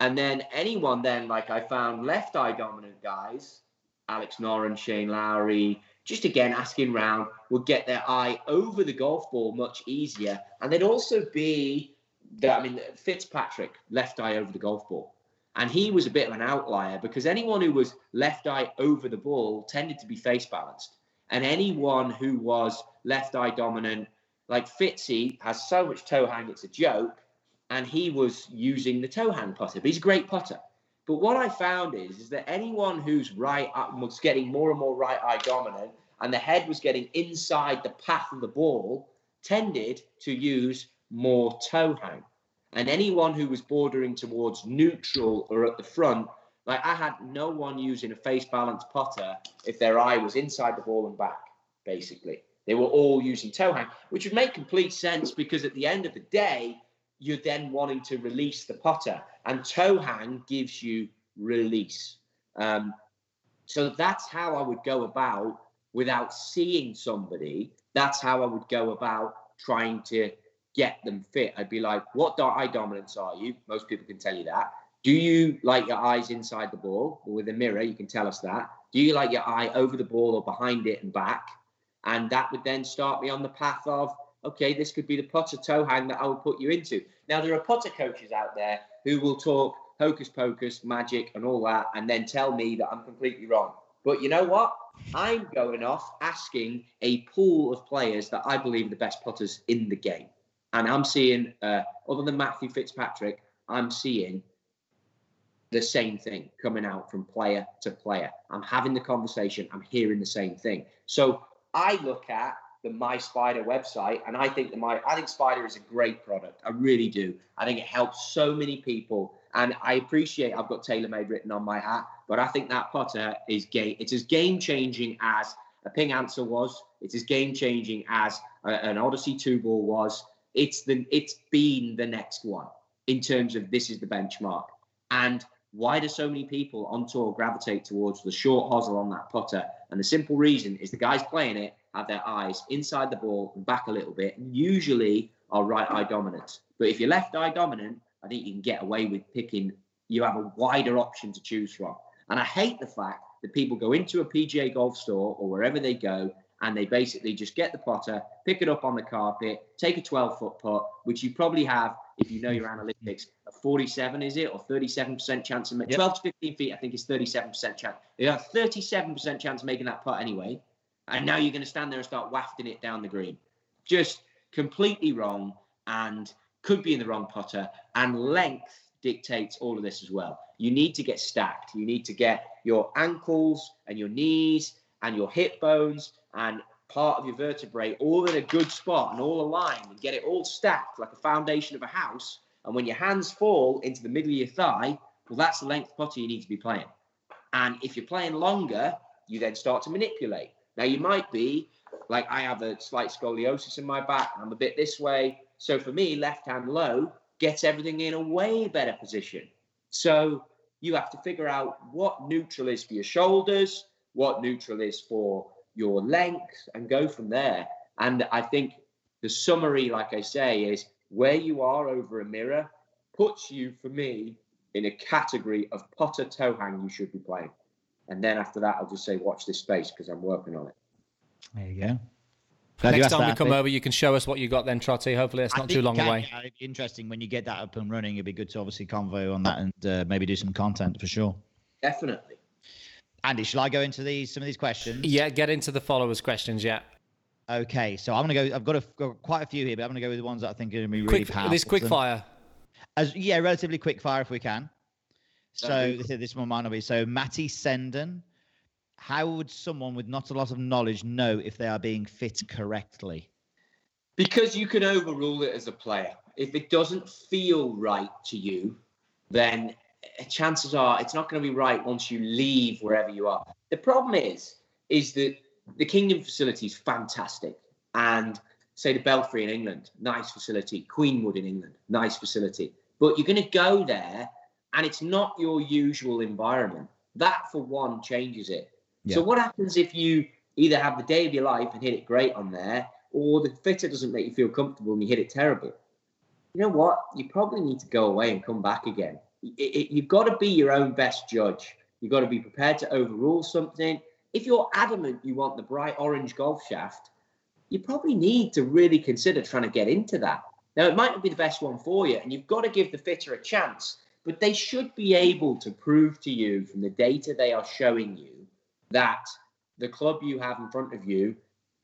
And then anyone then, like I found left eye dominant guys, Alex Noren, Shane Lowry, just again asking round, would get their eye over the golf ball much easier, and they'd also be that I mean, Fitzpatrick left eye over the golf ball. And he was a bit of an outlier because anyone who was left eye over the ball tended to be face balanced. And anyone who was left eye dominant, like Fitzy, has so much toe hang, it's a joke. And he was using the toe hang putter. But he's a great putter. But what I found is, is that anyone who's right uh, was getting more and more right eye dominant and the head was getting inside the path of the ball tended to use more toe hang. And anyone who was bordering towards neutral or at the front, like I had no one using a face balance putter if their eye was inside the ball and back, basically. They were all using toe hang, which would make complete sense because at the end of the day, you're then wanting to release the putter, and toe hang gives you release. Um, so that's how I would go about without seeing somebody. That's how I would go about trying to get them fit. I'd be like, what eye dominance are you? Most people can tell you that. Do you like your eyes inside the ball or with a mirror? You can tell us that. Do you like your eye over the ball or behind it and back? And that would then start me on the path of, okay, this could be the putter toe hang that I would put you into. Now, there are putter coaches out there who will talk hocus pocus, magic, and all that, and then tell me that I'm completely wrong. But you know what? I'm going off asking a pool of players that I believe are the best putters in the game. And I'm seeing, uh, other than Matthew Fitzpatrick, I'm seeing the same thing coming out from player to player. I'm having the conversation, I'm hearing the same thing. So I look at the My Spider website, and I think the My I think Spider is a great product. I really do. I think it helps so many people, and I appreciate I've got TaylorMade written on my hat, but I think that putter is game. It's as game changing as a Ping Anser was. It's as game changing as a, an Odyssey two ball was it's the it's been the next one in terms of this is the benchmark. And why do so many people on tour gravitate towards the short hosel on that putter? And the simple reason is the guys playing it have their eyes inside the ball and back a little bit, and usually are right eye dominant. But if you're left eye dominant, I think you can get away with picking. You have a wider option to choose from. And I hate the fact that people go into a PGA golf store or wherever they go and they basically just get the putter, pick it up on the carpet, take a 12 foot putt, which you probably have if you know your analytics. A 47 is it or 37% chance of making yep. 12 to 15 feet? I think is 37% chance. You have 37% chance of making that putt anyway, and now you're going to stand there and start wafting it down the green. Just completely wrong, and could be in the wrong putter. And length dictates all of this as well. You need to get stacked. You need to get your ankles and your knees and your hip bones and part of your vertebrae all in a good spot and all aligned and get it all stacked like a foundation of a house. And when your hands fall into the middle of your thigh, well, that's the length putter you need to be playing. And if you're playing longer, you then start to manipulate. Now, you might be like I have a slight scoliosis in my back, I'm a bit this way. So for me, left hand low gets everything in a way better position. So you have to figure out what neutral is for your shoulders, what neutral is for your length, and go from there. And I think the summary, like I say, is where you are over a mirror puts you, for me, in a category of putter toe hang you should be playing. And then after that, I'll just say, watch this space because I'm working on it.
There you go.
Glad Next time we come over, you can show us what you got then, Trotty. Hopefully, it's not too long
can,
away.
Yeah, it'd be interesting when you get that up and running. It'd be good to obviously convo on that and uh, maybe do some content for sure.
Definitely.
Andy, shall I go into these some of these questions?
Yeah, get into the followers' questions. Yeah.
Okay, so I'm gonna go. I've got, a, got quite a few here, but I'm gonna go with the ones that I think are gonna be really
quick,
powerful.
this quick fire.
As yeah, relatively quick fire if we can. So this, this one might not be. So Matty Senden, how would someone with not a lot of knowledge know if they are being fit correctly?
Because you can overrule it as a player. If it doesn't feel right to you, then chances are it's not going to be right once you leave wherever you are. The problem is, is that the Kingdom facility is fantastic, and say the Belfry in England, nice facility. Queenwood in England, nice facility. But you're going to go there, and it's not your usual environment. That, for one, changes it. So what happens if you either have the day of your life and hit it great on there, or the fitter doesn't make you feel comfortable and you hit it terrible? You know what? You probably need to go away and come back again. It- it- you've got to be your own best judge. You've got to be prepared to overrule something. If you're adamant you want the bright orange golf shaft, you probably need to really consider trying to get into that. Now, it might not be the best one for you, and you've got to give the fitter a chance, but they should be able to prove to you from the data they are showing you that the club you have in front of you,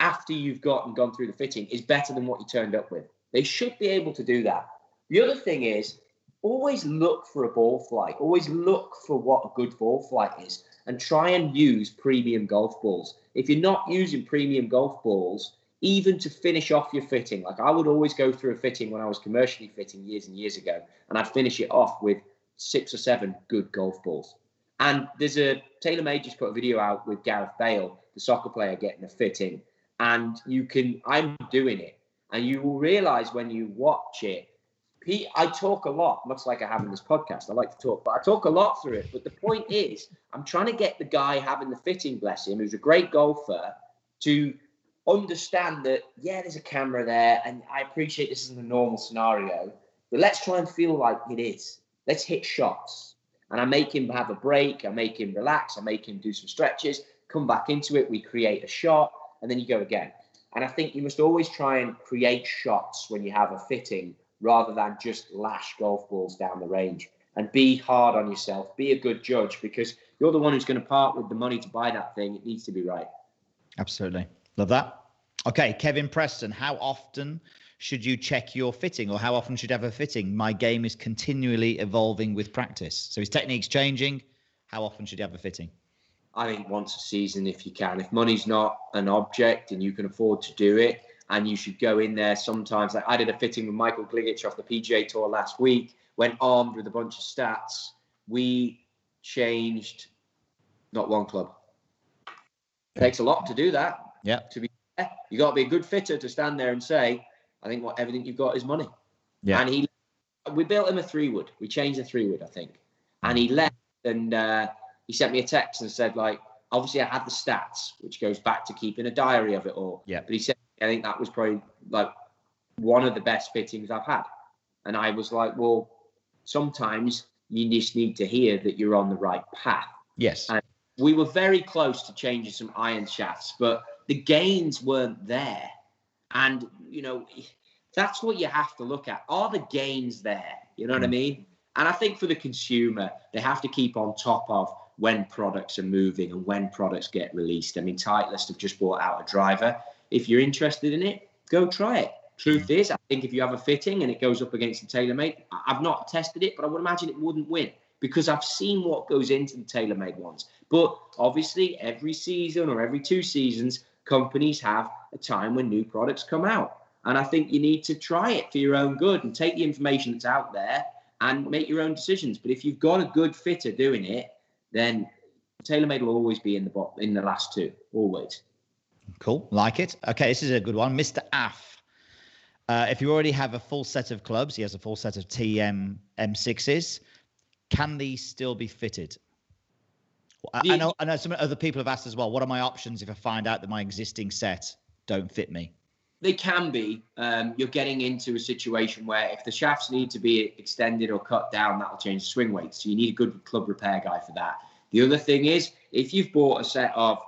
after you've got and gone through the fitting, is better than what you turned up with. They should be able to do that. The other thing is always look for a ball flight, always look for what a good ball flight is, and try and use premium golf balls. If you're not using premium golf balls, even to finish off your fitting, like I would always go through a fitting when I was commercially fitting years and years ago, and I'd finish it off with six or seven good golf balls. And there's a TaylorMade just put a video out with Gareth Bale, the soccer player, getting a fitting. And you can, I'm doing it. And you will realize when you watch it, Pete, I talk a lot, much like I have in this podcast. I like to talk, but I talk a lot through it. But the point is, I'm trying to get the guy having the fitting, bless him, who's a great golfer, to understand that, yeah, there's a camera there. And I appreciate this isn't a normal scenario, but let's try and feel like it is. Let's hit shots and I make him have a break. I make him relax. I make him do some stretches, come back into it. We create a shot, and then you go again. And I think you must always try and create shots when you have a fitting rather than just lash golf balls down the range. And be hard on yourself. Be a good judge because you're the one who's going to part with the money to buy that thing. It needs to be right.
Absolutely. Love that. Okay, Kevin Preston, how often should you check your fitting or how often should you have a fitting? My game is continually evolving with practice. So his technique's changing. How often should you have a fitting?
I think once a season if you can. If money's not an object and you can afford to do it, and you should go in there sometimes. Like I did a fitting with Michael Gligic off the PGA Tour last week, went armed with a bunch of stats. We changed not one club. It takes a lot to do that.
Yeah.
To be fair. you got to be a good fitter to stand there and say, I think what everything you've got is money.
Yeah.
And he, we built him a three wood. We changed the three wood, I think. And he left and uh, he sent me a text and said, like, obviously I had the stats, which goes back to keeping a diary of it all.
Yeah.
But he said, I think that was probably like one of the best fittings I've had. And I was like, well, sometimes you just need to hear that you're on the right path.
Yes.
And we were very close to changing some iron shafts, but the gains weren't there. And, you know, that's what you have to look at. Are the gains there? You know what I mm. mean? And I think for the consumer, they have to keep on top of when products are moving and when products get released. I mean, Titleist have just brought out a driver. If you're interested in it, go try it. Truth hmm. is, I think if you have a fitting and it goes up against the TaylorMade, I've not tested it, but I would imagine it wouldn't win because I've seen what goes into the TaylorMade ones. But obviously, every season or every two seasons, companies have a time when new products come out. And I think you need to try it for your own good and take the information that's out there and make your own decisions. But if you've got a good fitter doing it, then TaylorMade will always be in the bot in the last two, always.
Cool. Like it. Okay, this is a good one. Mr. Aff. Uh, if you already have a full set of clubs, he has a full set of TM M6s. Can these still be fitted? I, I know. I know some other people have asked as well. What are my options if I find out that my existing set don't fit me?
They can be. Um, you're getting into a situation where if the shafts need to be extended or cut down, that'll change the swing weight. So you need a good club repair guy for that. The other thing is, if you've bought a set of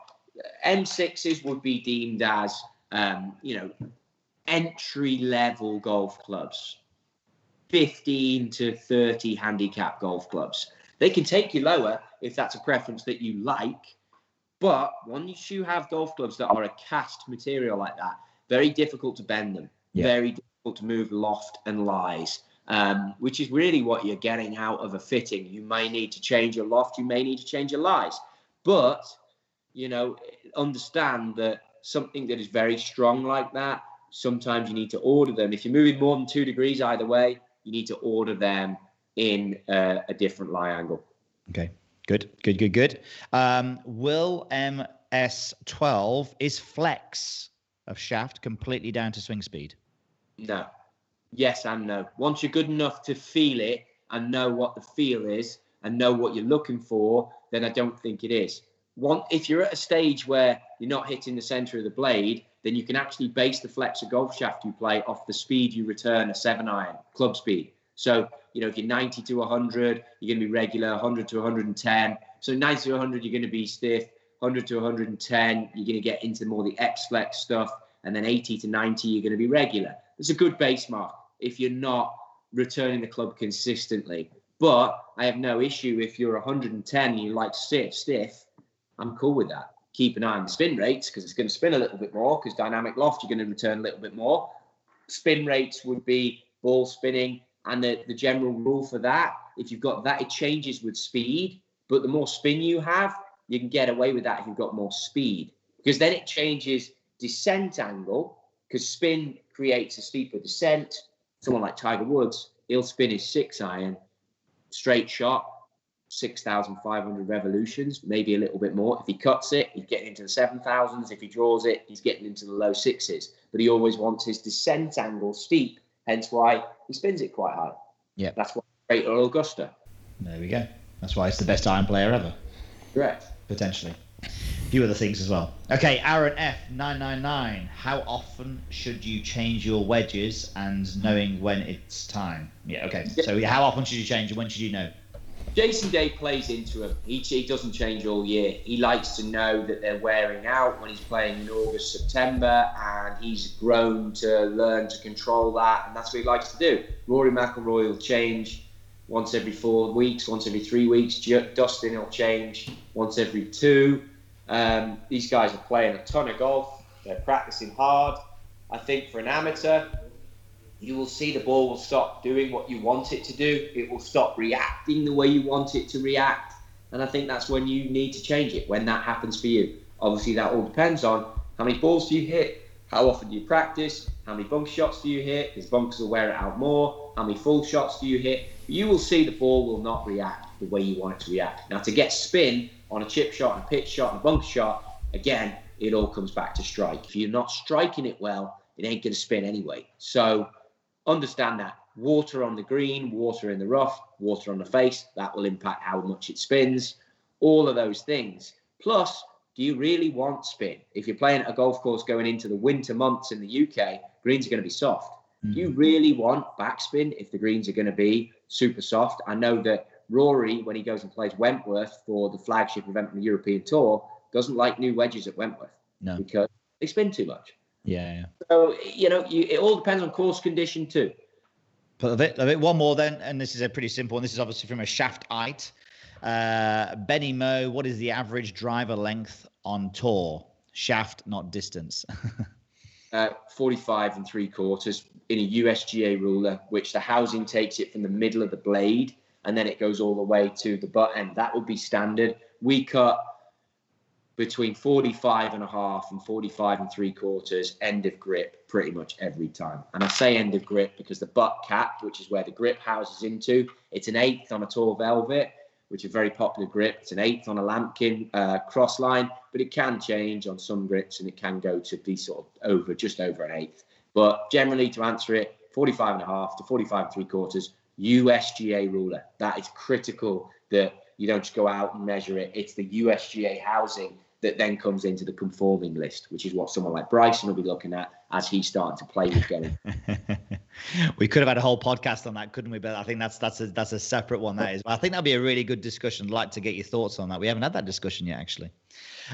M6s, would be deemed as, um, you know, entry level golf clubs, 15 to 30 handicap golf clubs. They can take you lower if that's a preference that you like, But once you have golf clubs that are a cast material like that, very difficult to bend them,
Yeah.
very difficult to move loft and lies. Um, which is really what you're getting out of a fitting. You may need to change your loft, you may need to change your lies, but you know, understand that something that is very strong like that, sometimes you need to order them. If you're moving more than two degrees either way, you need to order them in uh, a different lie angle.
Okay. Good. Good. Good. Good. Um, will MS12 is flex of shaft completely down to swing speed?
No. Yes and no. Once you're good enough to feel it and know what the feel is and know what you're looking for, then I don't think it is. If you're at a stage where you're not hitting the center of the blade, then you can actually base the flex of golf shaft you play off the speed you return a seven iron, club speed. So, you know, if you're 90 to 100, you're going to be regular, 100 to 110. So 90 to 100, you're going to be stiff. 100 to 110, you're going to get into more the X flex stuff. And then 80 to 90, you're going to be regular. It's a good base mark if you're not returning the club consistently. But I have no issue if you're 110 and you like stiff, stiff. I'm cool with that. Keep an eye on the spin rates because it's going to spin a little bit more because dynamic loft, you're going to return a little bit more. Spin rates would be ball spinning. And the, the general rule for that, if you've got that, it changes with speed. But the more spin you have, you can get away with that if you've got more speed because then it changes descent angle because spin creates a steeper descent. Someone like Tiger Woods, he'll spin his six iron straight shot, 6,500 revolutions, maybe a little bit more. If he cuts it, he's getting into the 7,000s. If he draws it, he's getting into the low sixes. But he always wants his descent angle steep, hence why he spins it quite high.
Yeah.
That's why great Earl Augusta.
There we go. That's why it's the best iron player ever,
Correct.
potentially. A few other things as well. Okay, Aaron F999. How often should you change your wedges and knowing when it's time? Yeah, okay. So how often should you change and when should you know?
Jason Day plays into him. He, he doesn't change all year. He likes to know that they're wearing out when he's playing in August, September, and he's grown to learn to control that, and that's what he likes to do. Rory McIlroy will change once every four weeks, once every three weeks. Dustin will change once every two. Um, these guys are playing a ton of golf. They're practicing hard. I think for an amateur, you will see the ball will stop doing what you want it to do. It will stop reacting the way you want it to react. And I think that's when you need to change it, when that happens for you. Obviously, that all depends on how many balls do you hit, how often do you practice, how many bunk shots do you hit, because bunkers will wear it out more, how many full shots do you hit. You will see the ball will not react the way you want it to react. Now, to get spin on a chip shot, a pitch shot, and a bunk shot, again, it all comes back to strike. If you're not striking it well, it ain't going to spin anyway. So, understand that water on the green, water in the rough, water on the face, that will impact how much it spins, all of those things. Plus, do you really want spin? If you're playing at a golf course going into the winter months in the UK, greens are going to be soft. Do you mm-hmm. really want backspin if the greens are going to be super soft? I know that Rory, when he goes and plays Wentworth for the flagship event on the European Tour, doesn't like new wedges at Wentworth
No.
because they spin too much.
Yeah, yeah.
So, you know, you, it all depends on course condition too.
But a bit, a bit, one more then, and this is a pretty simple one. This is obviously from a shaft ite. Uh, Benny Mo, what is the average driver length on tour? Shaft, not distance.
uh, 45 and three quarters in a USGA ruler, which the housing takes it from the middle of the blade and then it goes all the way to the butt end. That would be standard. We cut between 45 and a half and 45 and three quarters end of grip pretty much every time. And I say end of grip because the butt cap, which is where the grip houses into, it's an eighth on a Tour Velvet, which is a very popular grip. It's an eighth on a Lamkin uh, Crossline, but it can change on some grips and it can go to be sort of over, just over an eighth. But generally, to answer it, 45 and a half to 45 and three quarters, USGA ruler. That is critical that you don't just go out and measure it. It's the USGA housing that then comes into the conforming list, which is what someone like Bryson will be looking at as he's starting to play with going.
we could have had a whole podcast on that, couldn't we? But I think that's that's a that's a separate one. That is. But I think that'd be a really good discussion. I'd like to get your thoughts on that. We haven't had that discussion yet, actually.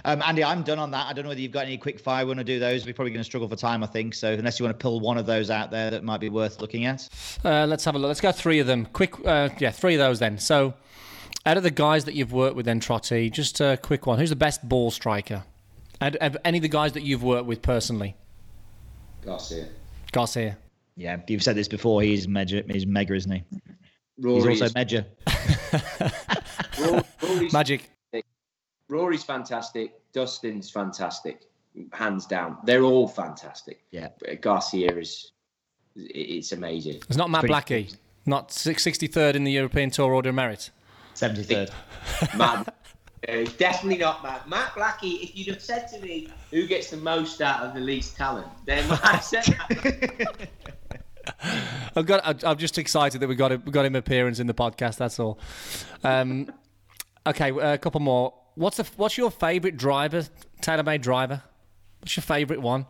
Um, Andy, I'm done on that. I don't know whether you've got any quick fire. Want to do those? We're probably going to struggle for time, I think. So unless you want to pull one of those out there that might be worth looking at.
Uh, let's have a look. Let's go three of them. Quick, uh, yeah, three of those then. So, out of the guys that you've worked with, then Trotty, just a quick one. Who's the best ball striker? And any of the guys that you've worked with personally?
Garcia.
Garcia.
Yeah, you've said this before. He's mega, he's mega, isn't he?
Rory
he's also mega.
Rory- Rory's,
Magic.
Rory's fantastic. Dustin's fantastic. Hands down. They're all fantastic.
Yeah.
But Garcia is it's amazing.
It's not Matt
Pretty
Blackie. Not 63rd in the European Tour Order of Merit.
73rd.
Matt, uh, definitely not Matt. Matt Blackie, if you'd have said to me who gets the most out of the least talent, then I said that.
I've got. I- I'm just excited that we got him, we got him appearance in the podcast. That's all. Um, okay, a couple more. What's the What's your favourite driver? TaylorMade driver. What's your favourite one?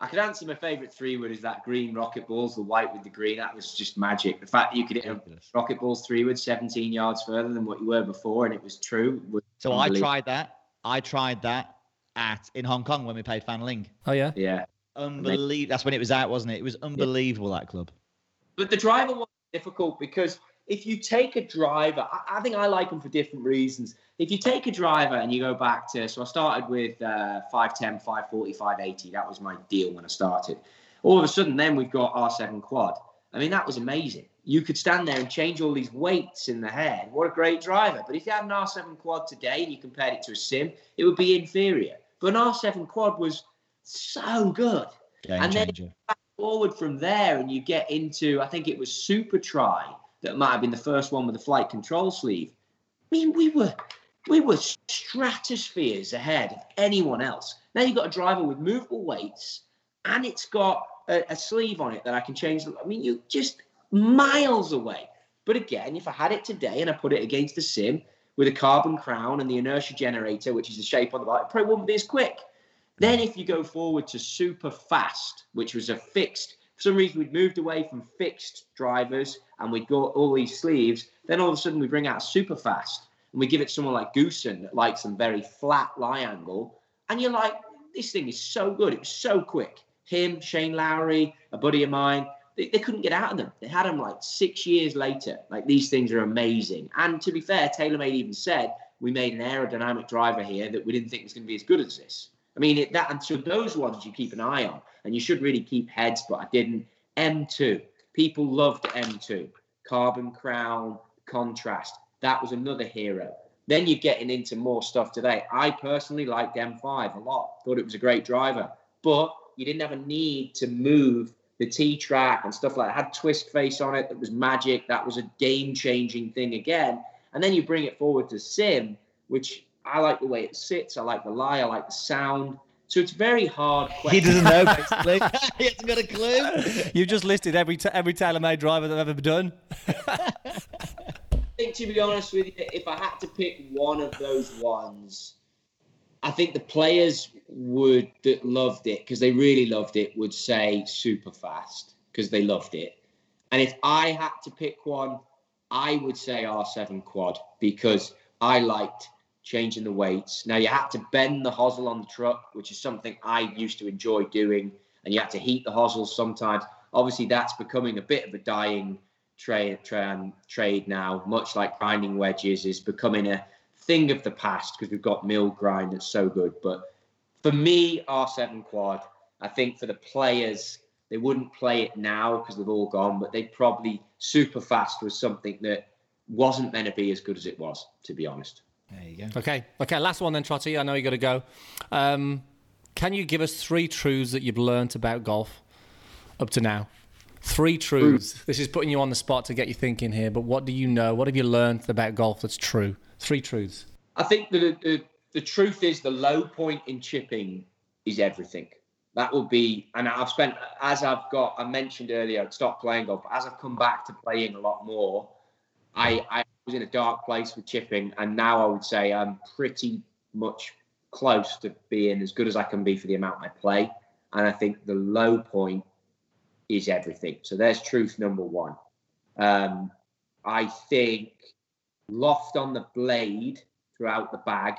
I could answer my favourite three wood is that green rocket balls, the white with the green. That was just magic. The fact that you could hit a
Ridiculous.
rocket balls three wood 17 yards further than what you were before, and it was true. was
So I tried that. I tried that at in Hong Kong when we played Fanling.
Oh yeah.
Yeah.
Unbelievable. That's when it was out, wasn't it? It was unbelievable that club.
But the driver was difficult because if you take a driver, I, I think I like them for different reasons. If you take a driver and you go back to, so I started with uh, 510, 540, 580. That was my deal when I started. All of a sudden, then we've got R7 quad. I mean, that was amazing. You could stand there and change all these weights in the head. What a great driver. But if you had an R7 quad today and you compared it to a sim, it would be inferior. But an R7 quad was so good
Game
And then-
changer.
forward from there and you get into I think it was SuperTri that might have been the first one with the flight control sleeve. I mean, we were we were stratospheres ahead of anyone else. Now you've got a driver with movable weights and it's got a, a sleeve on it that I can change. I mean, you're just miles away. But again, if I had it today and I put it against the sim with a carbon crown and the inertia generator, which is the shape on the bike, it probably wouldn't be as quick. Then, if you go forward to super fast, which was a fixed, for some reason we'd moved away from fixed drivers and we'd got all these sleeves. Then all of a sudden we bring out super fast and we give it someone like Goosen that likes some very flat lie angle. And you're like, this thing is so good. It was so quick. Him, Shane Lowry, a buddy of mine, they, they couldn't get out of them. They had them like six years later. Like these things are amazing. And to be fair, TaylorMade even said we made an aerodynamic driver here that we didn't think was going to be as good as this. I mean, it, that and so those ones you keep an eye on, and you should really keep heads. But I didn't. M2, people loved M2, carbon crown, contrast. That was another hero. Then you're getting into more stuff today. I personally liked M5 a lot. Thought it was a great driver, but you didn't have a need to move the T track and stuff like that. It had twist face on it that was magic. That was a game changing thing again. And then you bring it forward to Sim, which I like the way it sits. I like the lie. I like the sound. So it's very hard.
He doesn't know, basically. he hasn't got a clue.
You've just listed every t- every TaylorMade driver that I've ever done.
I think, to be honest with you, if I had to pick one of those ones, I think the players would that loved it because they really loved it would say super fast because they loved it. And if I had to pick one, I would say R7 quad because I liked changing the weights. Now you had to bend the hosel on the truck, which is something I used to enjoy doing, and you had to heat the hosels sometimes. Obviously, that's becoming a bit of a dying trade trade, um, trade now, much like grinding wedges is becoming a thing of the past because we've got mill grind that's so good. But for me, R7 quad, I think for the players, they wouldn't play it now because they've all gone, but they probably super fast was something that wasn't meant to be as good as it was, to be honest.
There you go.
Okay, okay. Last one then, Trotty. I know you got to go. Um, can you give us three truths that you've learnt about golf up to now? Three truths. This is putting you on the spot to get you thinking here. But what do you know? What have you learnt about golf that's true? Three truths.
I think the, the the truth is the low point in chipping is everything. That will be, and I've spent as I've got. I mentioned earlier, I'd stopped playing golf, but as I've come back to playing a lot more, I I was in a dark place with chipping, and now I would say I'm pretty much close to being as good as I can be for the amount I play. And I think the low point is everything. So there's truth number one. Um, I think loft on the blade throughout the bag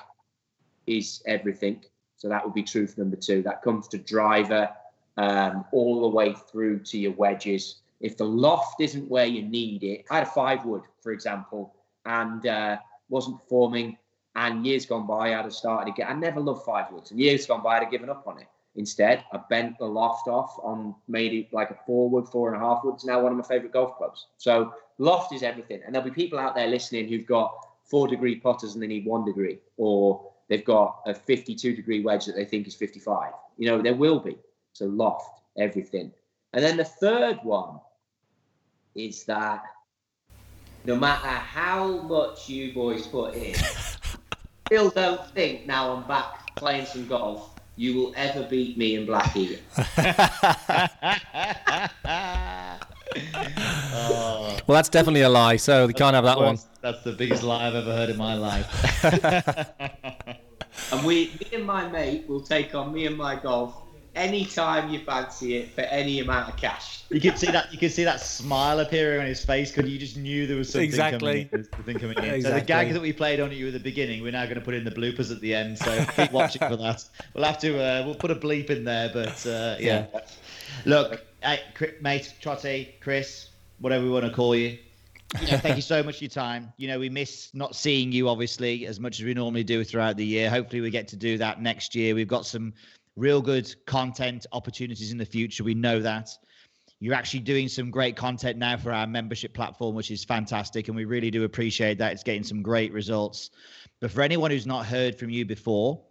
is everything. So that would be truth number two. That comes to driver um, all the way through to your wedges. If the loft isn't where you need it, I had a five wood, for example, and uh, wasn't performing, and years gone by, I'd have started again. I never loved five woods, and years gone by, I'd have given up on it. Instead, I bent the loft off on made it like a four wood, four and a half wood. It's now one of my favourite golf clubs. So loft is everything, and there'll be people out there listening who've got four degree putters and they need one degree, or they've got a 52 degree wedge that they think is 55. You know, there will be. So loft, everything. And then the third one is that no matter how much you boys put in, still don't think now I'm back playing some golf you will ever beat me in Blackheath.
oh. Well, that's definitely a lie. So we can't have that one.
That's the biggest lie I've ever heard in my life.
and we, me and my mate, will take on me and my golf anytime you fancy it for any amount of cash.
You can see that you can see that smile appearing on his face because you just knew there was something
exactly.
coming, something coming in. exactly. So the gag that we played on you at the beginning, we're now going to put in the bloopers at the end. So keep watching for that. We'll have to uh, we'll put a bleep in there, but uh, yeah. yeah. Look, hey, mate, Trottie, Chris, whatever we want to call you. You know, thank you so much for your time. You know, we miss not seeing you obviously as much as we normally do throughout the year. Hopefully, we get to do that next year. We've got some real good content opportunities in the future. We know that. You're actually doing some great content now for our membership platform, which is fantastic. And we really do appreciate that. It's getting some great results. But for anyone who's not heard from you before,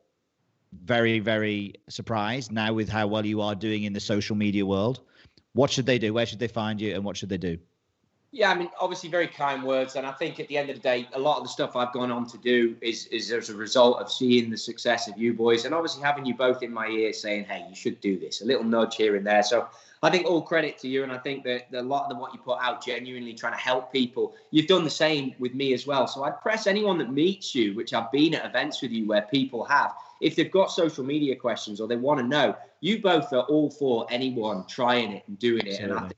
very, very surprised now with how well you are doing in the social media world. What should they do? Where should they find you? And what should they do?
Yeah, I mean, obviously, very kind words, and I think at the end of the day, a lot of the stuff I've gone on to do is is as a result of seeing the success of you boys, and obviously having you both in my ear saying, "Hey, you should do this," a little nudge here and there. So I think all credit to you, and I think that a lot of what you put out, genuinely trying to help people. You've done the same with me as well. So I'd press anyone that meets you, which I've been at events with you where people have, if they've got social media questions or they want to know, you both are all for anyone trying it and doing it, Absolutely. and I think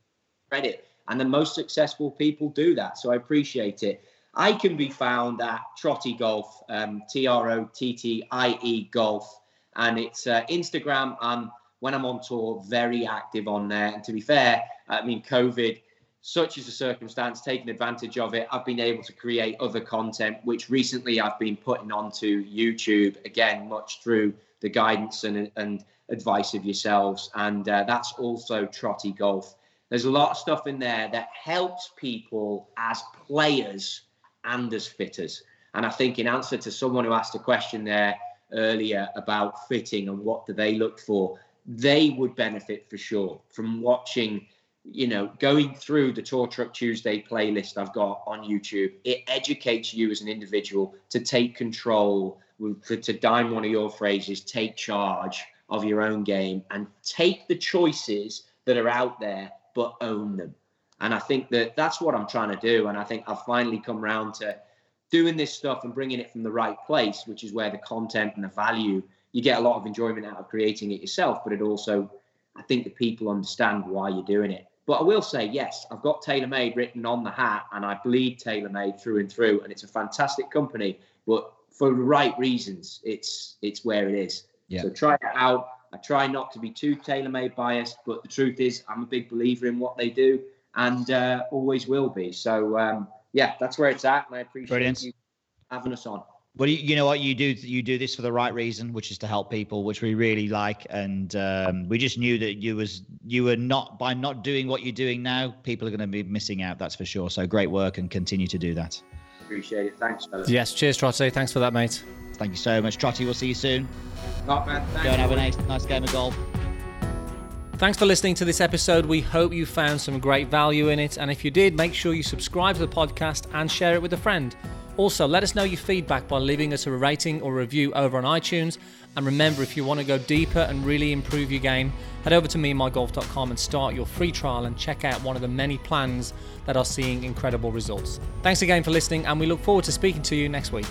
credit and the most successful people do that. So I appreciate it. I can be found at Trottie Golf, um, T R O T T I E Golf, and it's uh, Instagram. I'm when I'm on tour, very active on there. And to be fair, I mean, COVID, such is the circumstance, taking advantage of it, I've been able to create other content, which recently I've been putting onto YouTube again, much through the guidance and, and advice of yourselves. And uh, that's also Trottie Golf. There's a lot of stuff in there that helps people as players and as fitters. And I think in answer to someone who asked a question there earlier about fitting and what do they look for, they would benefit for sure from watching, you know, going through the Tour Truck Tuesday playlist I've got on YouTube. It educates you as an individual to take control, to, to dime one of your phrases, take charge of your own game and take the choices that are out there but own them. And I think that that's what I'm trying to do. And I think I've finally come around to doing this stuff and bringing it from the right place, which is where the content and the value, you get a lot of enjoyment out of creating it yourself, but it also, I think the people understand why you're doing it. But I will say, yes, I've got TaylorMade written on the hat and I bleed TaylorMade through and through. And it's a fantastic company, but for the right reasons, it's it's where it is. Yeah. So try it out. I try not to be too TaylorMade biased, but the truth is, I'm a big believer in what they do, and uh, always will be. So um, yeah, that's where it's at, and I appreciate Brilliant. you having us on.
Well, you know what you do. You do this for the right reason, which is to help people, which we really like. And um, we just knew that you was you were not by not doing what you're doing now. People are going to be missing out. That's for sure. So great work, and continue to do that.
Appreciate it. Thanks, fellas.
Yes. Cheers, Trottie. Thanks for that, mate.
Thank you so much, Trottie. We'll see you soon.
Not bad.
Go and have a nice, nice game of golf.
Thanks for listening to this episode. We hope you found some great value in it. And if you did, make sure you subscribe to the podcast and share it with a friend. Also, let us know your feedback by leaving us a rating or review over on iTunes. And remember, if you want to go deeper and really improve your game, head over to meandmygolf.com and start your free trial and check out one of the many plans that are seeing incredible results. Thanks again for listening, and we look forward to speaking to you next week.